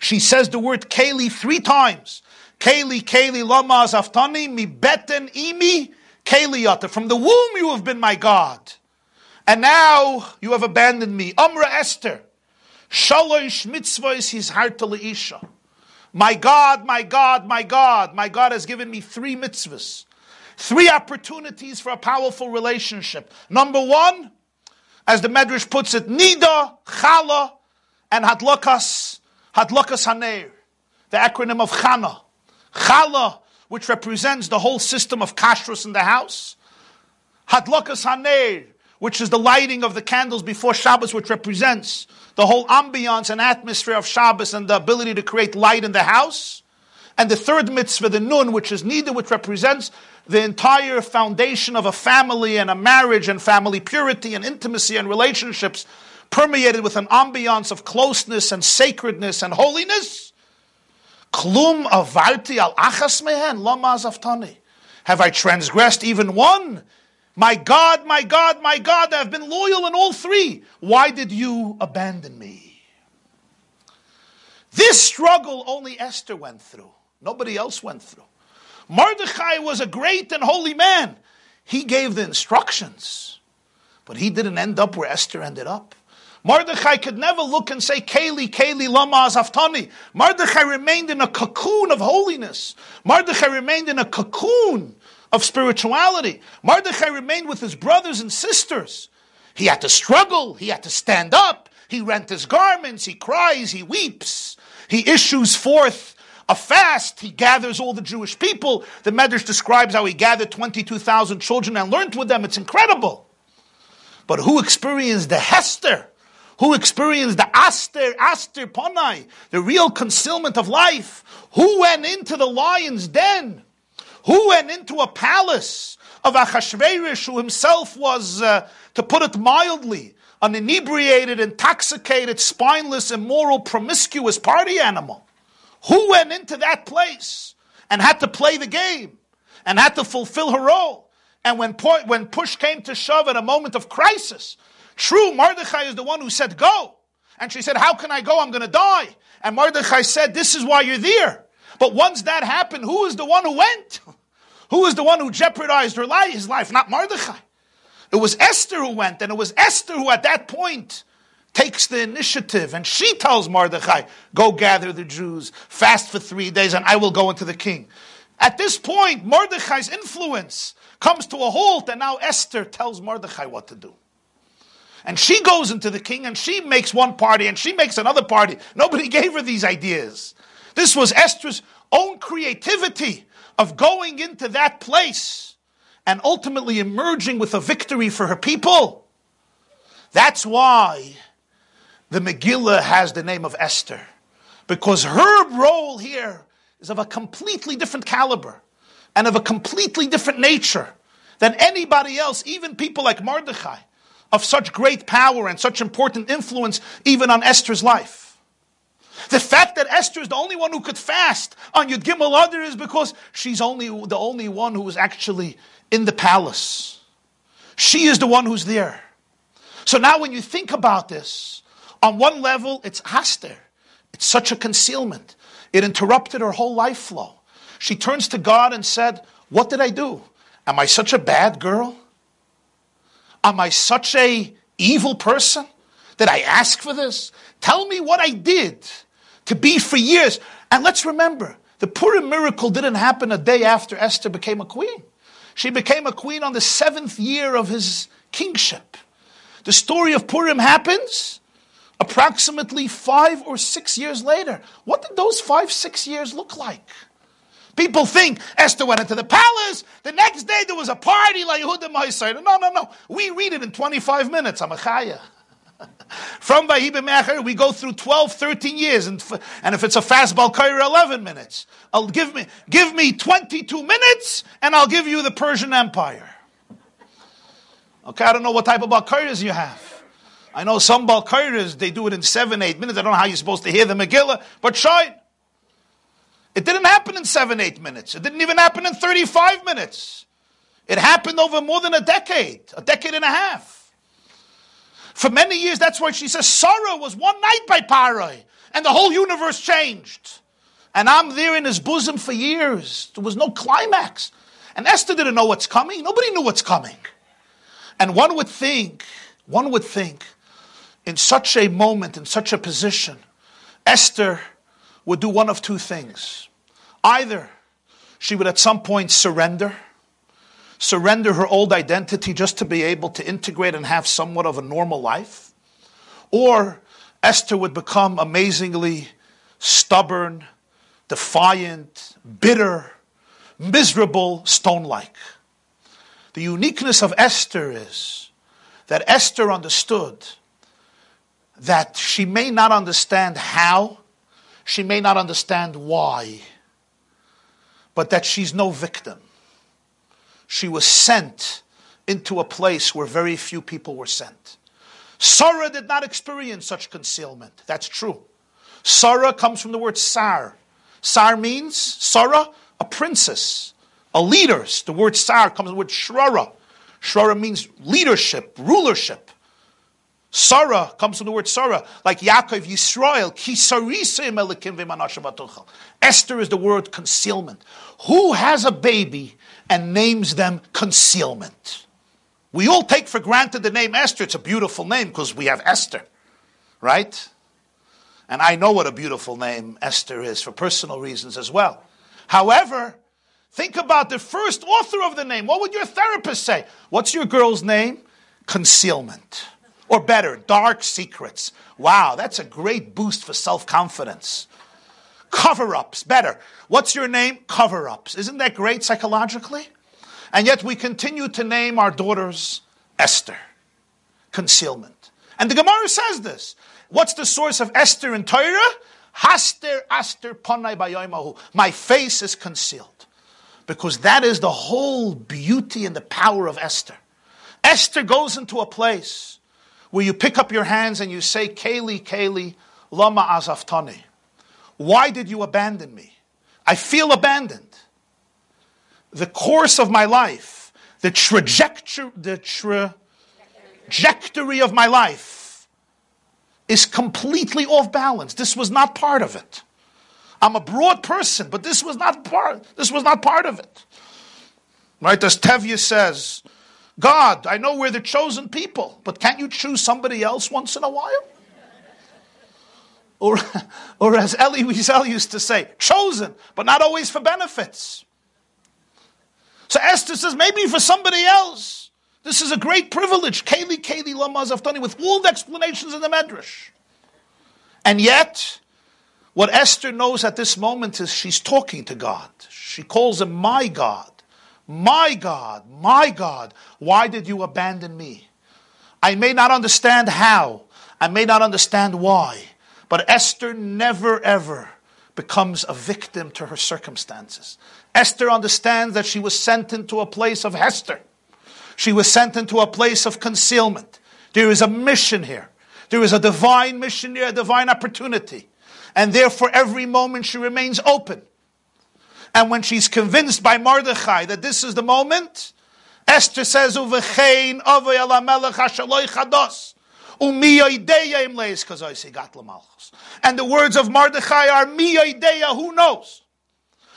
Speaker 2: She says the word Kaylee three times. Kaylee, Kaylee, Lama Zaftani, mi beten imi, Kayliyata. From the womb you have been my God. And now you have abandoned me. Amra Esther. Shalosh mitzvahs his heart to Leisha. My God, my God, my God, my God has given me three mitzvahs, three opportunities for a powerful relationship. Number one, as the Medrash puts it, Nida, Chala, and Hadlakas, Hadlakas Haner, the acronym of Chana. Chala, which represents the whole system of kashrus in the house. Hadlakas Haner, which is the lighting of the candles before Shabbos, which represents the whole ambiance and atmosphere of Shabbos and the ability to create light in the house. And the third mitzvah, the nun, which is nida, which represents the entire foundation of a family and a marriage and family purity and intimacy and relationships permeated with an ambiance of closeness and sacredness and holiness. Klum avarti al achas mehen lama Have I transgressed even one? My God, my God, my God, I've been loyal in all three. Why did you abandon me? This struggle only Esther went through. Nobody else went through. Mordechai was a great and holy man. He gave the instructions, but he didn't end up where Esther ended up. Mordechai could never look and say, Kayli, Kayli, lama azaftani. Mordechai remained in a cocoon of holiness. Mordechai remained in a cocoon of spirituality. Mordechai remained with his brothers and sisters. He had to struggle. He had to stand up. He rent his garments. He cries. He weeps. He issues forth a fast. He gathers all the Jewish people. The Medrash describes how he gathered 22,000 children and learned with them. It's incredible. But who experienced the Hester? Who experienced the Aster, Aster Ponai, the real concealment of life? Who went into the lion's den? Who went into a palace of Achashverosh, who himself was, uh, to put it mildly, an inebriated, intoxicated, spineless, immoral, promiscuous party animal? Who went into that place and had to play the game and had to fulfill her role? And when, when push came to shove at a moment of crisis, true, Mordechai is the one who said, Go. And she said, How can I go? I'm going to die. And Mordechai said, This is why you're there. But once that happened, who is the one who went? *laughs* Who is the one who jeopardized her life, his life? Not Mordechai. It was Esther who went, and it was Esther who at that point takes the initiative and she tells Mordechai, Go gather the Jews, fast for three days, and I will go into the king. At this point, Mordechai's influence comes to a halt, and now Esther tells Mordechai what to do. And she goes into the king and she makes one party and she makes another party. Nobody *laughs* gave her these ideas. This was Esther's own creativity of going into that place and ultimately emerging with a victory for her people. That's why the Megillah has the name of Esther, because her role here is of a completely different caliber and of a completely different nature than anybody else, even people like Mordechai, of such great power and such important influence even on Esther's life. The fact that Esther is the only one who could fast on Yud Gimel Adar is because she's only the only one who was actually in the palace. She is the one who's there. So now when you think about this, on one level, it's Esther. It's such a concealment. It interrupted her whole life flow. She turns to God and said, What did I do? Am I such a bad girl? Am I such a evil person? that I ask for this? Tell me what I did to be for years. And let's remember, the Purim miracle didn't happen a day after Esther became a queen. She became a queen on the seventh year of his kingship. The story of Purim happens approximately five or six years later. What did those five, six years look like? People think Esther went into the palace. The next day there was a party like Yehuda Ma'aseh. No, no, no. We read it in 25 minutes. Amachaya. *laughs* From Vahiba Mecher, we go through 12, 13 years. And, and if it's a fast Balkair, 11 minutes. I'll give me, give me 22 minutes and I'll give you the Persian Empire. Okay, I don't know what type of Balkairas you have. I know some Balkairas, they do it in seven, eight minutes. I don't know how you're supposed to hear the Megillah, but shine. It didn't happen in seven, eight minutes. It didn't even happen in 35 minutes. It happened over more than a decade, a decade and a half. For many years, that's why she says Sarah was one night by Parai, and the whole universe changed. And I'm there in his bosom for years. There was no climax. And Esther didn't know what's coming. Nobody knew what's coming. And one would think, one would think, in such a moment, in such a position, Esther would do one of two things. Either she would at some point surrender, surrender her old identity just to be able to integrate and have somewhat of a normal life, or Esther would become amazingly stubborn, defiant, bitter, miserable, stone like. The uniqueness of Esther is that Esther understood that she may not understand how, she may not understand why, but that she's no victim. She was sent into a place where very few people were sent. Sarah did not experience such concealment. That's true. Sarah comes from the word sar. Sar means Sarah, a princess, a leader. The word sar comes from the word shrara. Shrara means leadership, rulership. Sarah comes from the word Sarah, like Yaakov Yisrael, Esther is the word concealment. Who has a baby and names them concealment. We all take for granted the name Esther. It's a beautiful name because we have Esther, right? And I know what a beautiful name Esther is for personal reasons as well. However, think about the first author of the name. What would your therapist say? What's your girl's name? Concealment. Or better, dark secrets. Wow, that's a great boost for self confidence. Cover ups, better. What's your name? Cover ups. Isn't that great psychologically? And yet we continue to name our daughters Esther. Concealment. And the Gemara says this. What's the source of Esther in Torah? Haster Aster Panai Bayoimahu. My face is concealed. Because that is the whole beauty and the power of Esther. Esther goes into a place where you pick up your hands and you say, Kaylee, Kaylee, Lama Azaftani. Why did you abandon me? I feel abandoned. The course of my life, the trajectory, the trajectory of my life is completely off balance. This was not part of it. I'm a broad person, but this was not part. This was not part of it. Right? As Tevye says, God, I know we're the chosen people, but can't you choose somebody else once in a while? Or, *laughs* or as Elie Wiesel used to say, chosen, but not always for benefits. So Esther says, maybe for somebody else. This is a great privilege. Kayli, Kayli, Lamaz Aftani, with all the explanations in the Medrash. And yet, what Esther knows at this moment is she's talking to God. She calls him my God. My God, my God, why did you abandon me? I may not understand how. I may not understand why. But Esther never ever becomes a victim to her circumstances. Esther understands that she was sent into a place of Hester. She was sent into a place of concealment. There is a mission here. There is a divine mission here, a divine opportunity. And therefore, every moment she remains open. And when she's convinced by Mordechai that this is the moment, Esther says, Uvechein chados. And the words of Mordechai are miyoideya, who knows?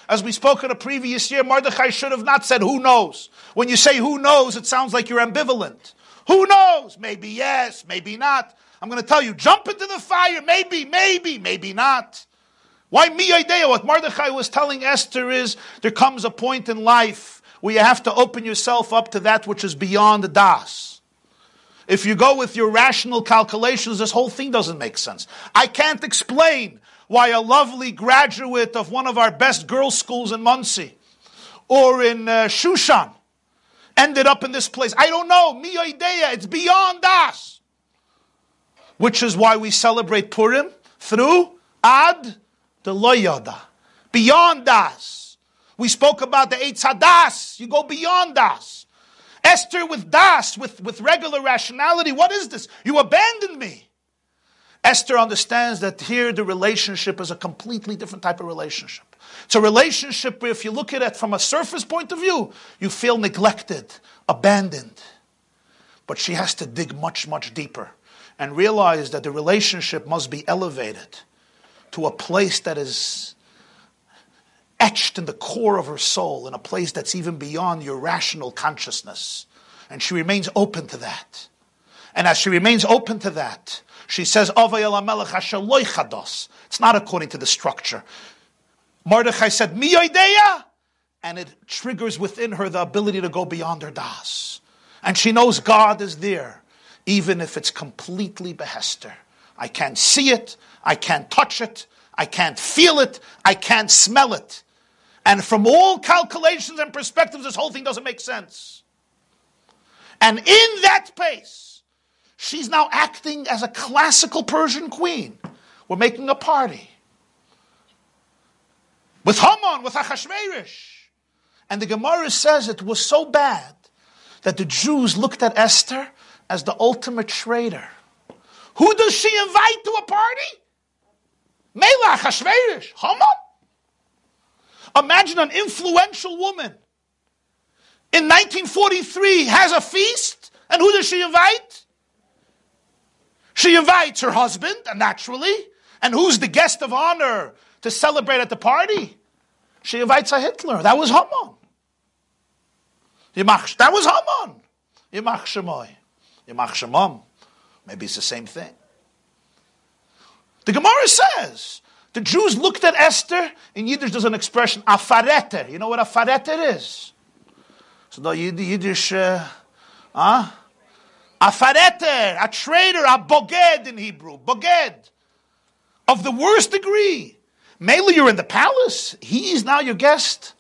Speaker 2: As we spoke in a previous year, Mordechai should have not said who knows. When you say who knows, it sounds like you're ambivalent. Who knows? Maybe yes, maybe not. I'm going to tell you, jump into the fire, maybe, maybe, maybe not. Why me idea? What Mordechai was telling Esther is there comes a point in life where you have to open yourself up to that which is beyond the das. If you go with your rational calculations, this whole thing doesn't make sense. I can't explain why a lovely graduate of one of our best girls' schools in Monsey or in uh, Shushan ended up in this place. I don't know. Mi idea. It's beyond us. Which is why we celebrate Purim through Ad the Loyada. Beyond us. We spoke about the Eitz. You go beyond us. Esther with das, with, with regular rationality, what is this? You abandoned me. Esther understands that here the relationship is a completely different type of relationship. It's a relationship where, if you look at it from a surface point of view, you feel neglected, abandoned. But she has to dig much, much deeper and realize that the relationship must be elevated to a place that is etched in the core of her soul, in a place that's even beyond your rational consciousness. And she remains open to that. And as she remains open to that, she says, It's not according to the structure. Mordechai said, Mi and it triggers within her the ability to go beyond her das. And she knows God is there, even if it's completely behester. I can't see it, I can't touch it, I can't feel it, I can't smell it. And from all calculations and perspectives, this whole thing doesn't make sense. And in that space, she's now acting as a classical Persian queen. We're making a party with Haman, with Achashverosh. And the Gemara says it was so bad that the Jews looked at Esther as the ultimate traitor. Who does she invite to a party? Mela Achashverosh, Haman. Imagine an influential woman in 1943 has a feast, and who does she invite? She invites her husband, naturally. And who's the guest of honor to celebrate at the party? She invites a Hitler. That was Haman. Yimach, that was Haman. Yimach Shemoy. Maybe it's the same thing. The Gemara says the Jews looked at Esther. In Yiddish, there's an expression, afareter. You know what afareter is? So the Yiddish, uh, huh? Afareter, a traitor, a boged in Hebrew. Boged. Of the worst degree. Mainly you're in the palace. He is now your guest.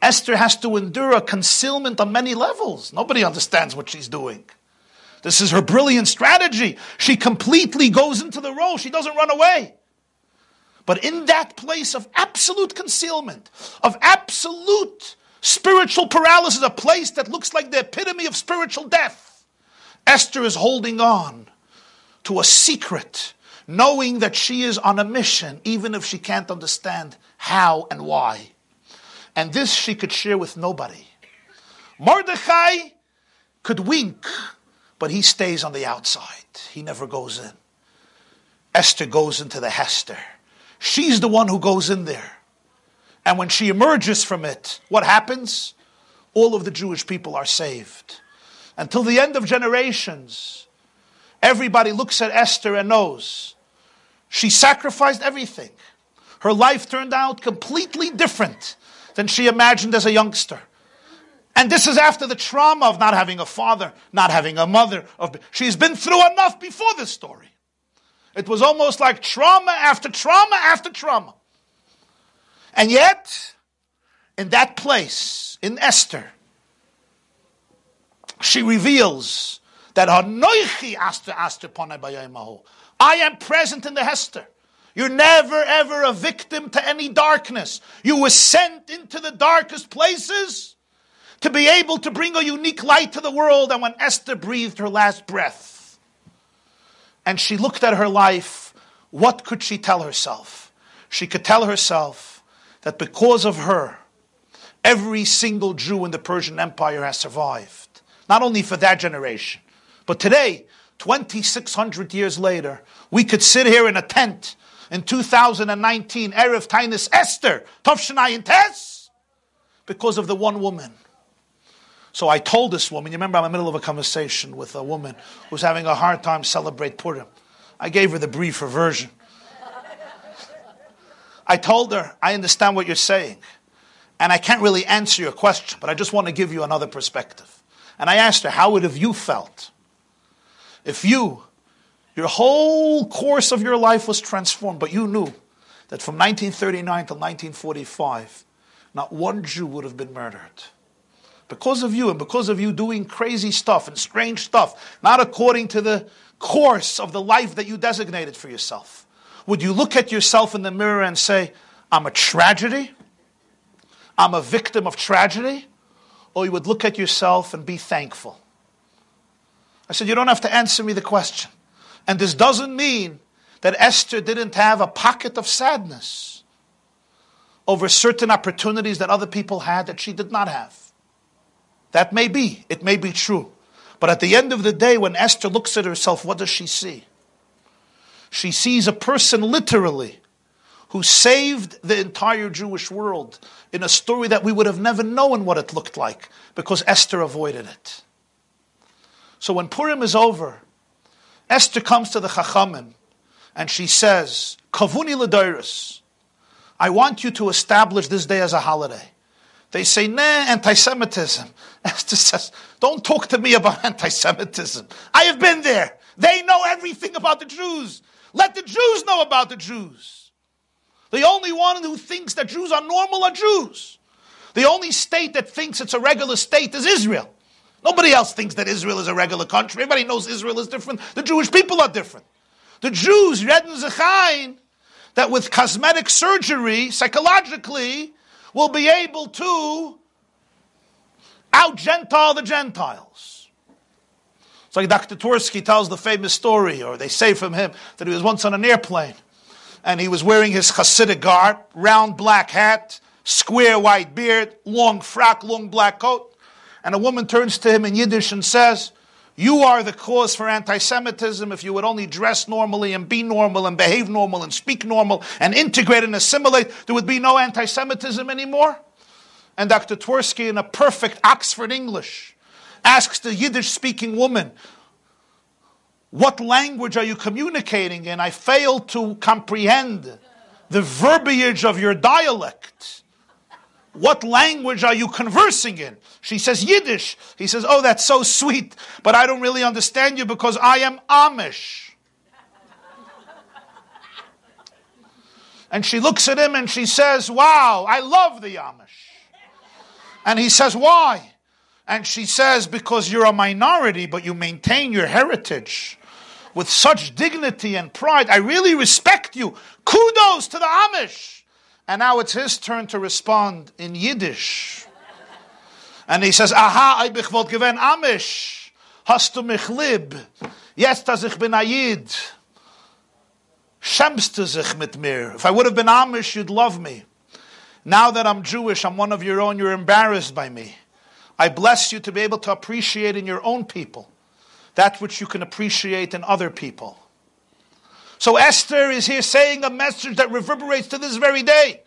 Speaker 2: Esther has to endure a concealment on many levels. Nobody understands what she's doing. This is her brilliant strategy. She completely goes into the role. She doesn't run away. But in that place of absolute concealment, of absolute spiritual paralysis, a place that looks like the epitome of spiritual death, Esther is holding on to a secret, knowing that she is on a mission, even if she can't understand how and why. And this she could share with nobody. Mordechai could wink, but he stays on the outside. He never goes in. Esther goes into the Hester. She's the one who goes in there. And when she emerges from it, what happens? All of the Jewish people are saved. Until the end of generations, everybody looks at Esther and knows she sacrificed everything. Her life turned out completely different than she imagined as a youngster. And this is after the trauma of not having a father, not having a mother. Of, she's been through enough before this story. It was almost like trauma after trauma after trauma. And yet, in that place, in Esther, she reveals that I am present in the Hester. You're never ever a victim to any darkness. You were sent into the darkest places to be able to bring a unique light to the world. And when Esther breathed her last breath and she looked at her life, what could she tell herself? She could tell herself that because of her, every single Jew in the Persian Empire has survived. Not only for that generation, but today, 2,600 years later, we could sit here in a tent in 2019, Erev Tainus Esther, Tovshanai and Tess, because of the one woman so I told this woman, you remember I'm in the middle of a conversation with a woman who's having a hard time celebrate Purim. I gave her the briefer version. I told her, I understand what you're saying. And I can't really answer your question, but I just want to give you another perspective. And I asked her, how would have you felt if you, your whole course of your life was transformed, but you knew that from 1939 to 1945, not one Jew would have been murdered because of you and because of you doing crazy stuff and strange stuff, not according to the course of the life that you designated for yourself? Would you look at yourself in the mirror and say, I'm a tragedy? I'm a victim of tragedy? Or you would look at yourself and be thankful? I said, You don't have to answer me the question. And this doesn't mean that Esther didn't have a pocket of sadness over certain opportunities that other people had that she did not have. That may be, it may be true. But at the end of the day, when Esther looks at herself, what does she see? She sees a person literally who saved the entire Jewish world in a story that we would have never known what it looked like because Esther avoided it. So when Purim is over, Esther comes to the Chachamim and she says, Kavuni Ladairis, I want you to establish this day as a holiday. They say, nah, anti Semitism. Esther *laughs* says, don't talk to me about *laughs* anti Semitism. I have been there. They know everything about the Jews. Let the Jews know about the Jews. The only one who thinks that Jews are normal are Jews. The only state that thinks it's a regular state is Israel. Nobody else thinks that Israel is a regular country. Everybody knows Israel is different. The Jewish people are different. The Jews, Red and Zechain, that with cosmetic surgery, psychologically, will be able to out Gentile the Gentiles. It's like Dr. Twerski tells the famous story, or they say from him that he was once on an airplane and he was wearing his Hasidic garb, round black hat, square white beard, long frock, long black coat. And a woman turns to him in Yiddish and says, you are the cause for anti Semitism. If you would only dress normally and be normal and behave normal and speak normal and integrate and assimilate, there would be no anti Semitism anymore. And Dr. Twerski, in a perfect Oxford English, asks the Yiddish speaking woman, What language are you communicating in? I fail to comprehend the verbiage of your dialect. What language are you conversing in? She says Yiddish. He says, Oh, that's so sweet, but I don't really understand you because I am Amish. And she looks at him and she says, Wow, I love the Amish. And he says, Why? And she says, Because you're a minority, but you maintain your heritage with such dignity and pride. I really respect you. Kudos to the Amish. And now it's his turn to respond in Yiddish. And he says, Aha, I bich wollt Amish. Hast du mich lieb? Jetzt, dass ich bin Ayid. Du sich mit mir? If I would have been Amish, you'd love me. Now that I'm Jewish, I'm one of your own, you're embarrassed by me. I bless you to be able to appreciate in your own people that which you can appreciate in other people. So Esther is here saying a message that reverberates to this very day.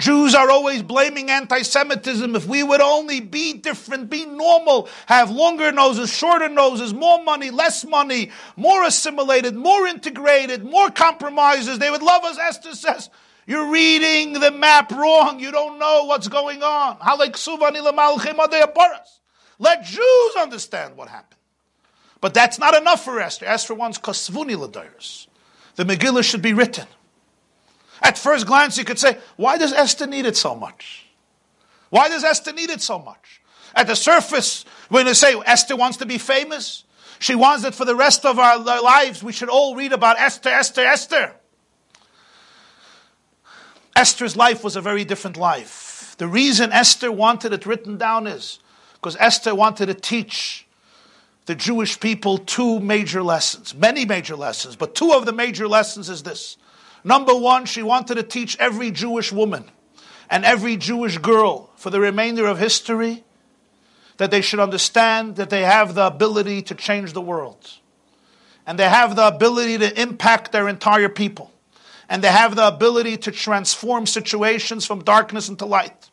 Speaker 2: Jews are always blaming anti Semitism. If we would only be different, be normal, have longer noses, shorter noses, more money, less money, more assimilated, more integrated, more compromises, they would love us. Esther says, You're reading the map wrong. You don't know what's going on. Let Jews understand what happened. But that's not enough for Esther. Esther wants kasvuni ladairis. The Megillah should be written. At first glance, you could say, why does Esther need it so much? Why does Esther need it so much? At the surface, when you say Esther wants to be famous, she wants that for the rest of our lives we should all read about Esther, Esther, Esther. Esther's life was a very different life. The reason Esther wanted it written down is because Esther wanted to teach the Jewish people two major lessons, many major lessons, but two of the major lessons is this. Number one, she wanted to teach every Jewish woman and every Jewish girl for the remainder of history that they should understand that they have the ability to change the world. And they have the ability to impact their entire people. And they have the ability to transform situations from darkness into light.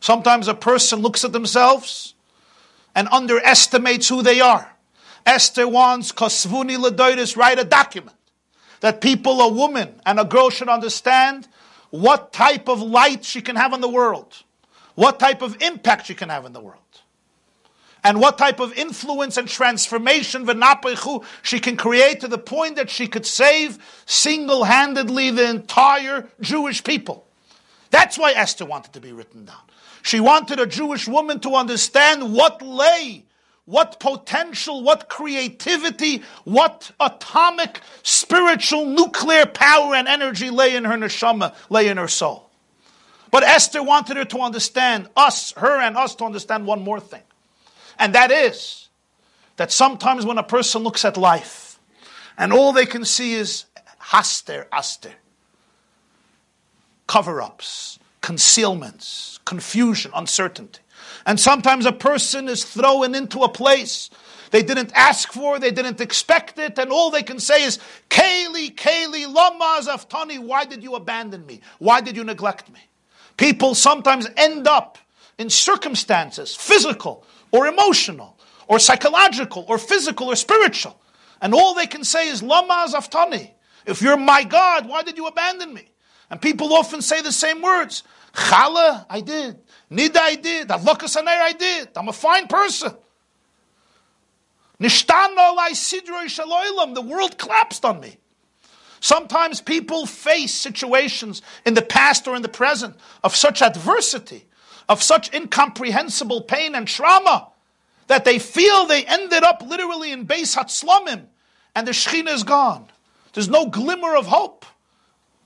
Speaker 2: Sometimes a person looks at themselves and underestimates who they are. Esther wants Kosvuni Ladoitis write a document that people, a woman and a girl should understand what type of light she can have on the world, what type of impact she can have in the world, and what type of influence and transformation she can create to the point that she could save single handedly the entire Jewish people. That's why Esther wanted to be written down. She wanted a Jewish woman to understand what lay what potential, what creativity, what atomic, spiritual, nuclear power and energy lay in her neshama, lay in her soul. But Esther wanted her to understand, us, her and us, to understand one more thing. And that is that sometimes when a person looks at life and all they can see is haster, aster, cover ups, concealments, confusion, uncertainty. And sometimes a person is thrown into a place they didn't ask for, they didn't expect it, and all they can say is, Kaylee, Kaylee, Lama Zaftani, why did you abandon me? Why did you neglect me? People sometimes end up in circumstances, physical or emotional, or psychological, or physical, or spiritual, and all they can say is, Lama Zaftani. If you're my God, why did you abandon me? And people often say the same words. Chala, I did. Nida, I did. Avokas I did. I'm a fine person. The world collapsed on me. Sometimes people face situations in the past or in the present of such adversity, of such incomprehensible pain and trauma, that they feel they ended up literally in Beis Hatzlamim, and the Shekhinah is gone. There's no glimmer of hope.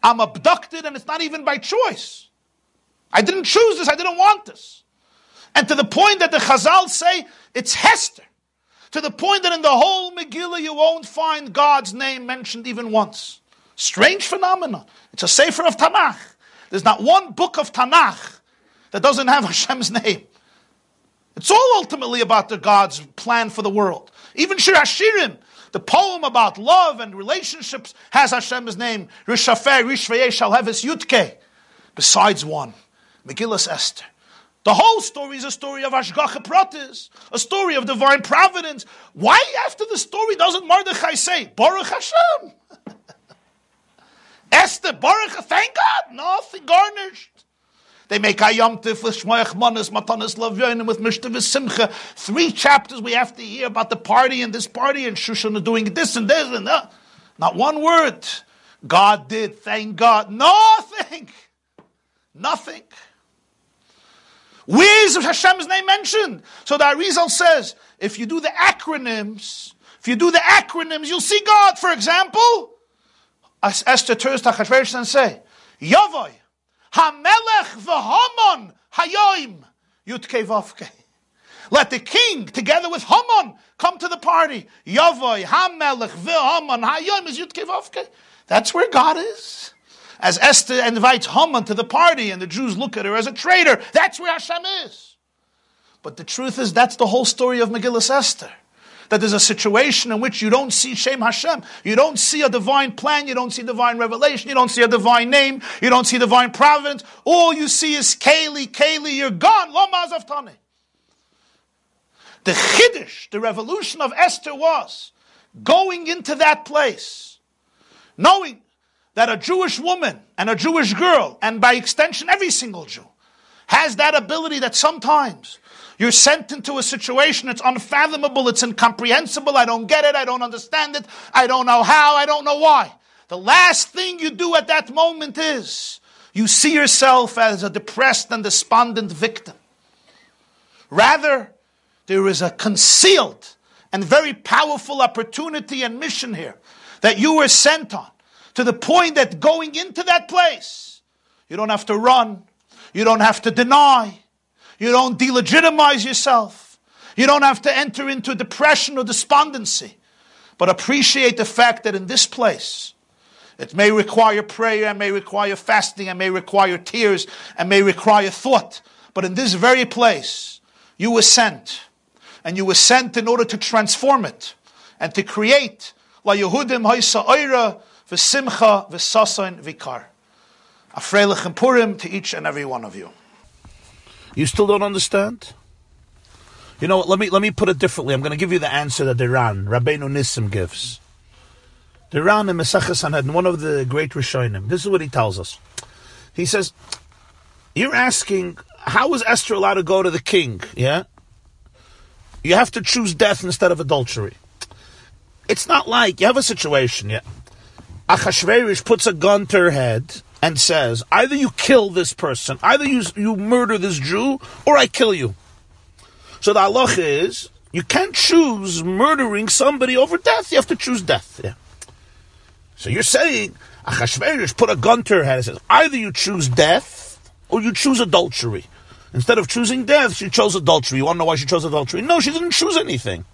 Speaker 2: I'm abducted, and it's not even by choice. I didn't choose this, I didn't want this. And to the point that the Chazal say it's Hester. To the point that in the whole Megillah you won't find God's name mentioned even once. Strange phenomenon. It's a Sefer of Tanakh. There's not one book of Tanakh that doesn't have *laughs* Hashem's name. It's all ultimately about the God's plan for the world. Even Shir Hashirim, the poem about love and relationships, has Hashem's name. Rishafer, Rishveye, Shalheves, Yutke. Besides one. Megillas Esther. The whole story is a story of Ashgacha Pratis, a story of divine providence. Why after the story doesn't Mordechai say, Baruch Hashem? *laughs* Esther, Baruch, Hashem, thank God, nothing garnished. They make Ayam Tif with Shmoyach Manas, Matanas Lavyonim with Mishtav Simcha. Three chapters we have to hear about the party and this party and Shushan doing this and this and that. Not one word. God did, thank God. Nothing. Nothing. Where is Hashem's name mentioned? So the Arizal says, if you do the acronyms, if you do the acronyms, you'll see God. For example, as Esther turns to Achashverosh and say, Yavoy, Hamelech v'Haman Hayoim Yutke Vavke. Let the king, together with Haman, come to the party. Yavoy, Hamelech v'Haman Hayoim is Yutke Vavke. That's where God is as Esther invites Haman to the party and the Jews look at her as a traitor. That's where Hashem is. But the truth is, that's the whole story of Megillah Esther. That there's a situation in which you don't see Shem Hashem. You don't see a divine plan. You don't see divine revelation. You don't see a divine name. You don't see divine providence. All you see is Kaylee, Kaylee, you're gone. Lomaz of Tane. The Chiddush, the revolution of Esther was going into that place, knowing that a Jewish woman and a Jewish girl, and by extension every single Jew, has that ability that sometimes you're sent into a situation, it's unfathomable, it's incomprehensible, I don't get it, I don't understand it, I don't know how, I don't know why. The last thing you do at that moment is you see yourself as a depressed and despondent victim. Rather, there is a concealed and very powerful opportunity and mission here that you were sent on to the point that going into that place, you don't have to run, you don't have to deny, you don't delegitimize yourself, you don't have to enter into depression or despondency, but appreciate the fact that in this place, it may require prayer, it may require fasting, it may require tears, it may require thought. But in this very place, you were sent. And you were sent in order to transform it and to create La Yehudim Haisa Oira v'simcha v'sasain v'kar. A freilich and Purim to each and every one of you.
Speaker 1: You still don't understand? You know what? Let me let me put it differently. I'm going to give you the answer that the Ran Rabbeinu Nissim gives. The Ran in Maseches Sanhedrin, one of the great Rishonim. This is what he tells us. He says, "You're asking how is Esther allowed to go to the king? Yeah, you have to choose death instead of adultery. It's not like you have a situation. Yeah, Achashverosh puts a gun to her head and says, either you kill this person, either you, you murder this Jew, or I kill you. So the halacha is, you can't choose murdering somebody over death. You have to choose death. Yeah. So you're saying, Achashverosh put a gun to her head and says, either you choose death, or you choose adultery. Instead of choosing death, she chose adultery. You want to know why she chose adultery? No, she didn't choose anything.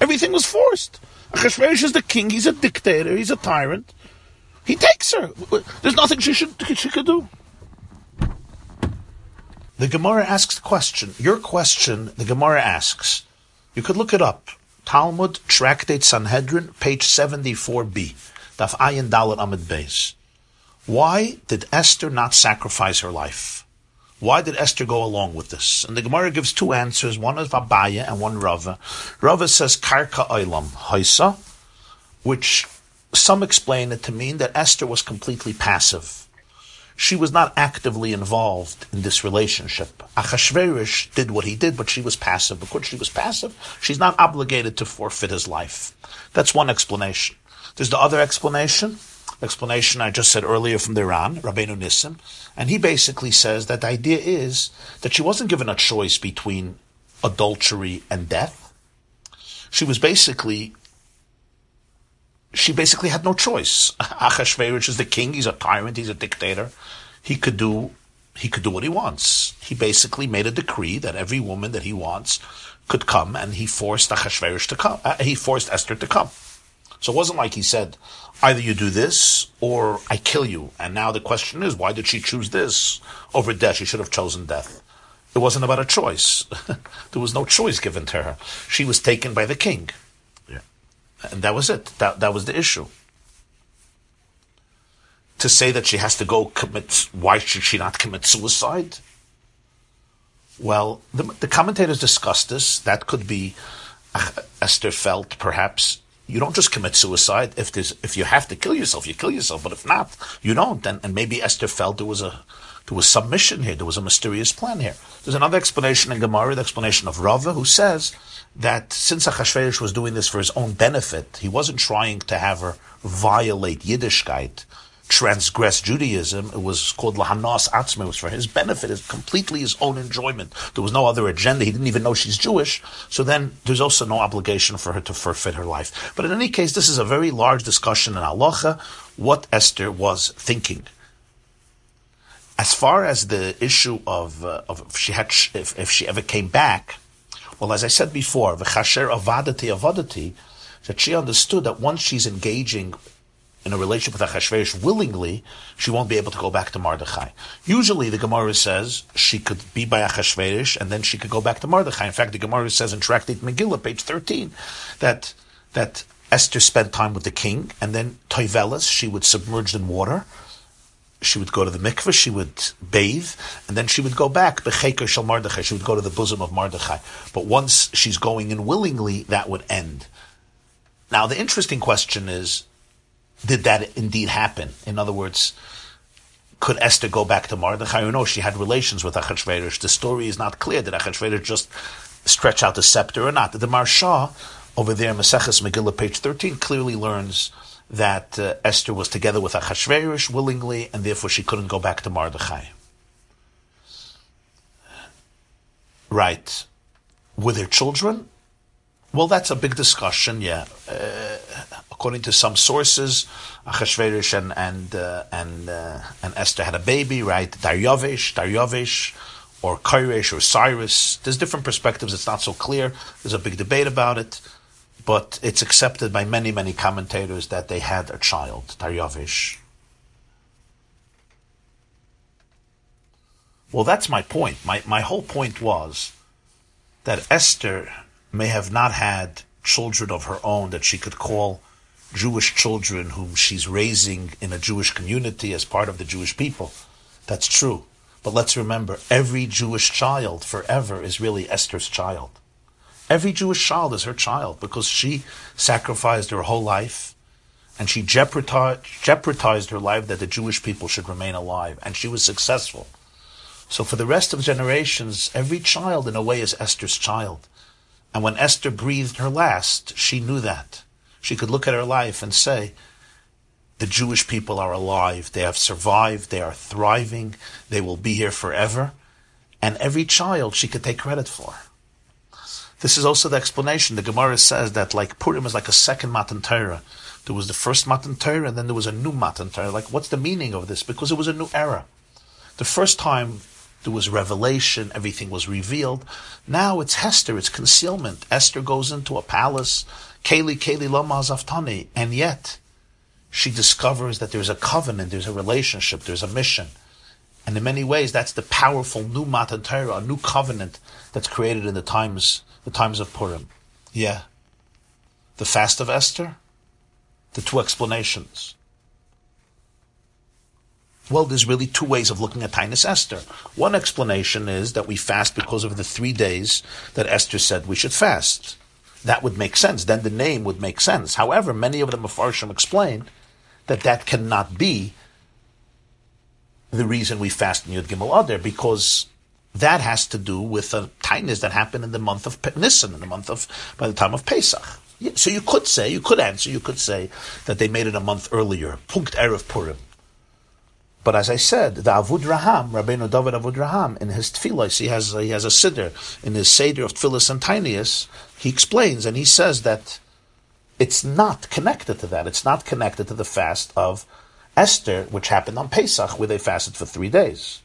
Speaker 1: Everything was forced. Achashverosh is the king. He's a dictator. He's a tyrant. He takes her. There's nothing she should she could do.
Speaker 2: The Gemara asks the question. Your question, the Gemara asks. You could look it up. Talmud, Tractate Sanhedrin, page 74b. Daf Ayin Dalet Amud Beis. Why did Esther not sacrifice her life? Why did Esther go along with this? And the Gemara gives two answers. One is Abaye and one Rava. Rava says Karka Oilam Haisa, which some explain it to mean that Esther was completely passive. She was not actively involved in this relationship. Achashverosh did what he did, but she was passive. Because she was passive, she's not obligated to forfeit his life. That's one explanation. There's the other explanation, explanation I just said earlier from the Ran, Rabbeinu Nissim, and he basically says that the idea is that she wasn't given a choice between adultery and death. She was basically she basically had no choice. *laughs* Achashverosh is the king. He's a tyrant. He's a dictator. He could do he could do what he wants. He basically made a decree that every woman that he wants could come, and he forced Achashverosh to come. Uh, he forced Esther to come. So it wasn't like he said, either you do this or I kill you. And now the question is, why did she choose this over death? She should have chosen death. It wasn't about a choice. *laughs* there was no choice given to her. She was taken by the king. Yeah. And that was it. That, that was the issue. To say that she has to go commit, why should she not commit suicide? Well, the, the commentators discussed this. That could be uh, Esther felt perhaps you don't just commit suicide. If there's if you have to kill yourself, you kill yourself. But if not, you don't. And, and maybe Esther felt there was a there was submission here. There was a mysterious plan here. There's another explanation in Gemara, the explanation of Rava, who says that since Achashverosh was doing this for his own benefit, he wasn't trying to have her violate Yiddishkeit transgress Judaism. It was called Lahanas Atzma. It was for his benefit, it's completely his own enjoyment. There was no other agenda. He didn't even know she's Jewish. So then there's also no obligation for her to forfeit her life. But in any case, this is a very large discussion in Halacha, what Esther was thinking. As far as the issue of, uh, of if she had, if, if she ever came back, well, as I said before, the chasher avadati avadati, that she understood that once she's engaging in a relationship with Achashverosh willingly, she won't be able to go back to Mordechai. Usually, the Gemara says she could be by Achashverosh and then she could go back to Mordechai. In fact, the Gemara says in Tractate Megillah, page thirteen, that that Esther spent time with the king, and then Toivelis, she would submerge in water. She would go to the mikveh, she would bathe, and then she would go back. Becheker shel Mordechai, she would go to the bosom of Mordechai. But once she's going in willingly, that would end. Now, the interesting question is, did that indeed happen? In other words, could Esther go back to Mordechai? Or no, she had relations with Achashverosh. The story is not clear. Did Achashverosh just stretch out the scepter or not? The Maharsha, over there, Maseches Megillah, page 13, clearly learns that uh, Esther was together with Achashverosh willingly, and therefore she couldn't go back to Mordechai. Right. Were there children? Well, that's a big discussion, yeah. Uh, according to some sources, Achashverosh and and uh, and uh, and Esther had a baby, right? Daryavish, Daryavish, or Koresh or Cyrus. There's different perspectives. It's not so clear. There's a big debate about it, but it's accepted by many many commentators that they had a child, Daryavish. Well, that's my point. My my whole point was that Esther may have not had children of her own that she could call Jewish children whom she's raising in a Jewish community as part of the Jewish people. That's true. But let's remember, every Jewish child forever is really Esther's child. Every Jewish child is her child because she sacrificed her whole life and she jeopardized, jeopardized her life that the Jewish people should remain alive. And she was successful. So for the rest of generations, every child in a way is Esther's child. And when Esther breathed her last, she knew that. She could look at her life and say, the Jewish people are alive. They have survived. They are thriving. They will be here forever. And every child she could take credit for. This is also the explanation. The Gemara says that like Purim is like a second Matan Torah. There was the first Matan Torah and then there was a new Matan Torah. Like what's the meaning of this? Because it was a new era. The first time there was revelation, everything was revealed. Now it's Hester, it's concealment. Esther goes into a palace, Keli Keli Lama Zaftani, and yet she discovers that there's a covenant, there's a relationship, there's a mission. And in many ways, that's the powerful new Matan Torah, a new covenant that's created in the times, the times of Purim. Yeah. The fast of Esther, the two explanations. Well, there's really two ways of looking at Tainus Esther. One explanation is that we fast because of the three days that Esther said we should fast. That would make sense. Then the name would make sense. However, many of the Mefarshim explain that that cannot be the reason we fast in Yud Gimel Adar, because that has to do with a Tainus that happened in the month of Nisan, in the month of, by the time of Pesach. So you could say, you could answer, you could say that they made it a month earlier, Punkt Erev Purim. But as I said, the Avud Avudraham, Rabbeinu David Avudraham, in his tefillos, he has he has a siddur in his seder of tefillos and tinius. He explains and he says that it's not connected to that. It's not connected to the fast of Esther, which happened on Pesach, where they fasted for three days.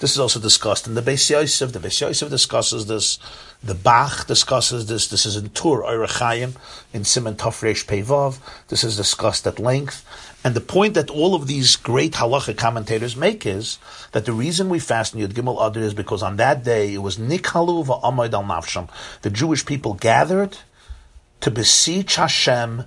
Speaker 2: This is also discussed in the Beis Yosef. The Beis Yosef discusses this. The Bach discusses this. This is in Tur Orach Chayim in Siman Tafresh Peivav. This is discussed at length. And the point that all of these great halacha commentators make is that the reason we fast in Yud Gimel Adar is because on that day it was Nikhalu va'amoid al nafsham. The Jewish people gathered to beseech Hashem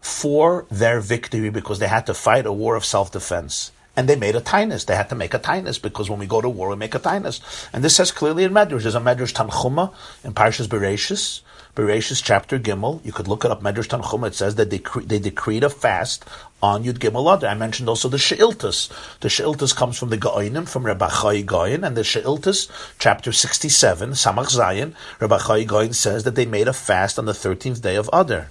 Speaker 2: for their victory because they had to fight a war of self-defense. and they made a tainus. They had to make a tainus because when we go to war, we make a tainus. And this says clearly in Medrash. There's a Medrash Tanchuma in Parshas Bereshis, Bereshis chapter Gimel. You could look it up, Medrash Tanchuma. It says that they, cre- they decreed a fast on Yud Gimel Adar. I mentioned also the She'iltas. The She'iltas comes from the Gaonim, from Rabbi Chai Gaon, and the She'iltas, chapter 67, Samach Zayin, Rabbi Chai Gaon says that they made a fast on the 13th day of Adar.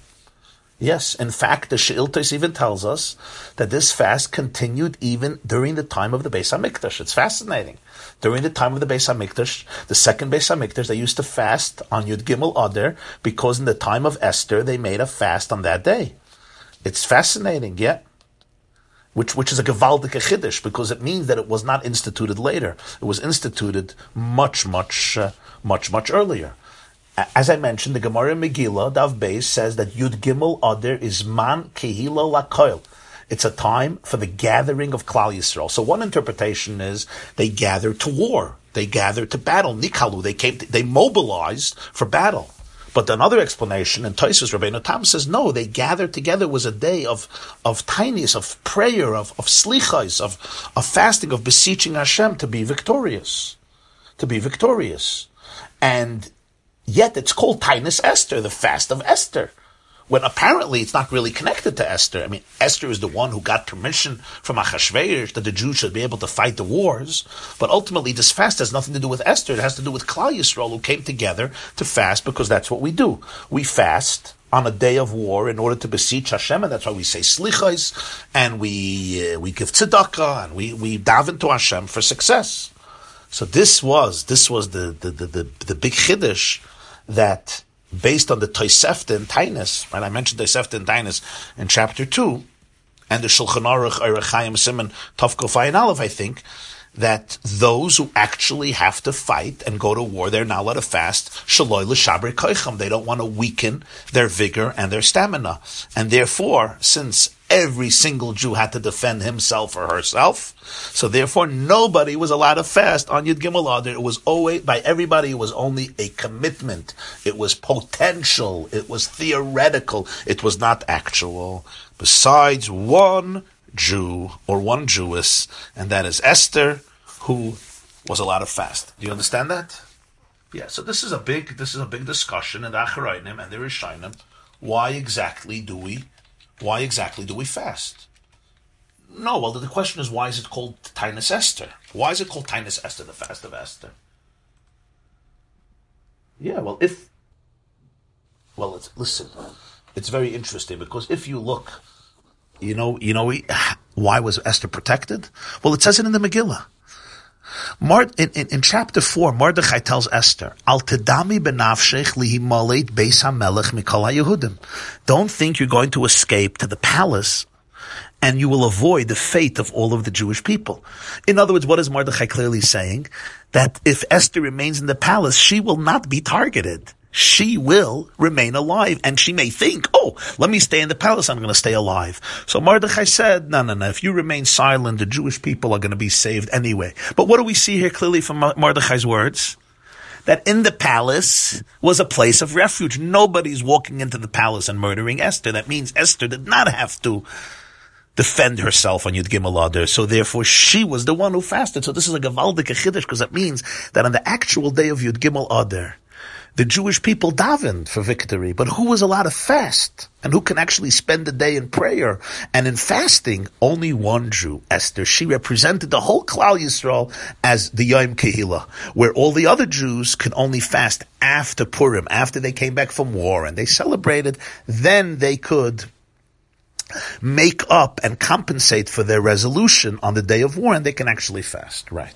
Speaker 2: Yes, in fact, the Sheiltos even tells us that this fast continued even during the time of the Beis Hamikdash. It's fascinating. During the time of the Beis Hamikdash, the second Beis Hamikdash, they used to fast on Yud Gimel Adar because in the time of Esther they made a fast on that day. It's fascinating, yeah. Which, which is a gewaldige chiddush because it means that it was not instituted later. It was instituted much, much, uh, much, much earlier as I mentioned, the Gemara Megillah, Daf Beis, says that Yud Gimel Adar is man kehila lakoil. It's a time for the gathering of Klal Yisrael. So one interpretation is they gathered to war. They gathered to battle. Nikalu. They came. They mobilized for battle. But another explanation, and Toisus Rabbeinu Tam says, no, they gathered together was a day of, of tiniest, of prayer, of, of slichais, of, of fasting, of beseeching Hashem to be victorious. To be victorious. And Yet it's called Tainus Esther, the fast of Esther. When apparently it's not really connected to Esther. I mean, Esther is the one who got permission from Achashverosh that the Jews should be able to fight the wars. But ultimately, this fast has nothing to do with Esther. It has to do with Klal Yisrael who came together to fast because that's what we do. We fast on a day of war in order to beseech Hashem, and that's why we say slichos, and we uh, we give tzedakah, and we we daven to Hashem for success. So this was this was the the the, the, the big chiddush that based on the Tosefta and Tainus, right? I mentioned Tosefta and Tainus in chapter two, and the Shulchan Aruch, Erechaim Siman, Tavkol Fayin Aleph, I think, that those who actually have to fight and go to war, they're not allowed to fast. Shaloi l'shabre koicham. They don't want to weaken their vigor and their stamina. And therefore, since every single Jew had to defend himself or herself, so therefore nobody was allowed to fast on Yud Gimel Adar. It was always, by everybody, it was only a commitment. It was potential. It was theoretical. It was not actual. Besides one Jew or one Jewess, and that is Esther, who was allowed to fast. Do you understand that? Yeah. So this is a big this is a big discussion in the Acharayim and the Rishonim. Why exactly do we why exactly do we fast? No, well the question is why is it called Tainus Esther? Why is it called Tainus Esther, the fast of Esther? Yeah, well if well it's listen, it's very interesting because if you look you know, you know, *sighs* why was Esther protected? Well, it says it in the Megillah. Mard, in, in, in, chapter 4, Mordechai tells Esther, Al Yehudim. Don't think you're going to escape to the palace and you will avoid the fate of all of the Jewish people. In other words, what is Mordechai clearly saying? That if Esther remains in the palace, she will not be targeted she will remain alive. And she may think, oh, let me stay in the palace, I'm going to stay alive. So Mordechai said, no, no, no, if you remain silent, the Jewish people are going to be saved anyway. But what do we see here clearly from Mordechai's words? That in the palace was a place of refuge. Nobody's walking into the palace and murdering Esther. That means Esther did not have to defend herself on Yud Gimel Adar. So therefore, she was the one who fasted. So this is a Gavaldik Chiddush because that means that on the actual day of Yud Gimel Adar, the Jewish people davened for victory, but who was allowed to fast? And who can actually spend the day in prayer and in fasting? Only one Jew, Esther. She represented the whole Klal Yisrael as the Yom Kehillah, where all the other Jews could only fast after Purim, after they came back from war and they celebrated, then they could make up and compensate for their resolution on the day of war and they can actually fast. Right.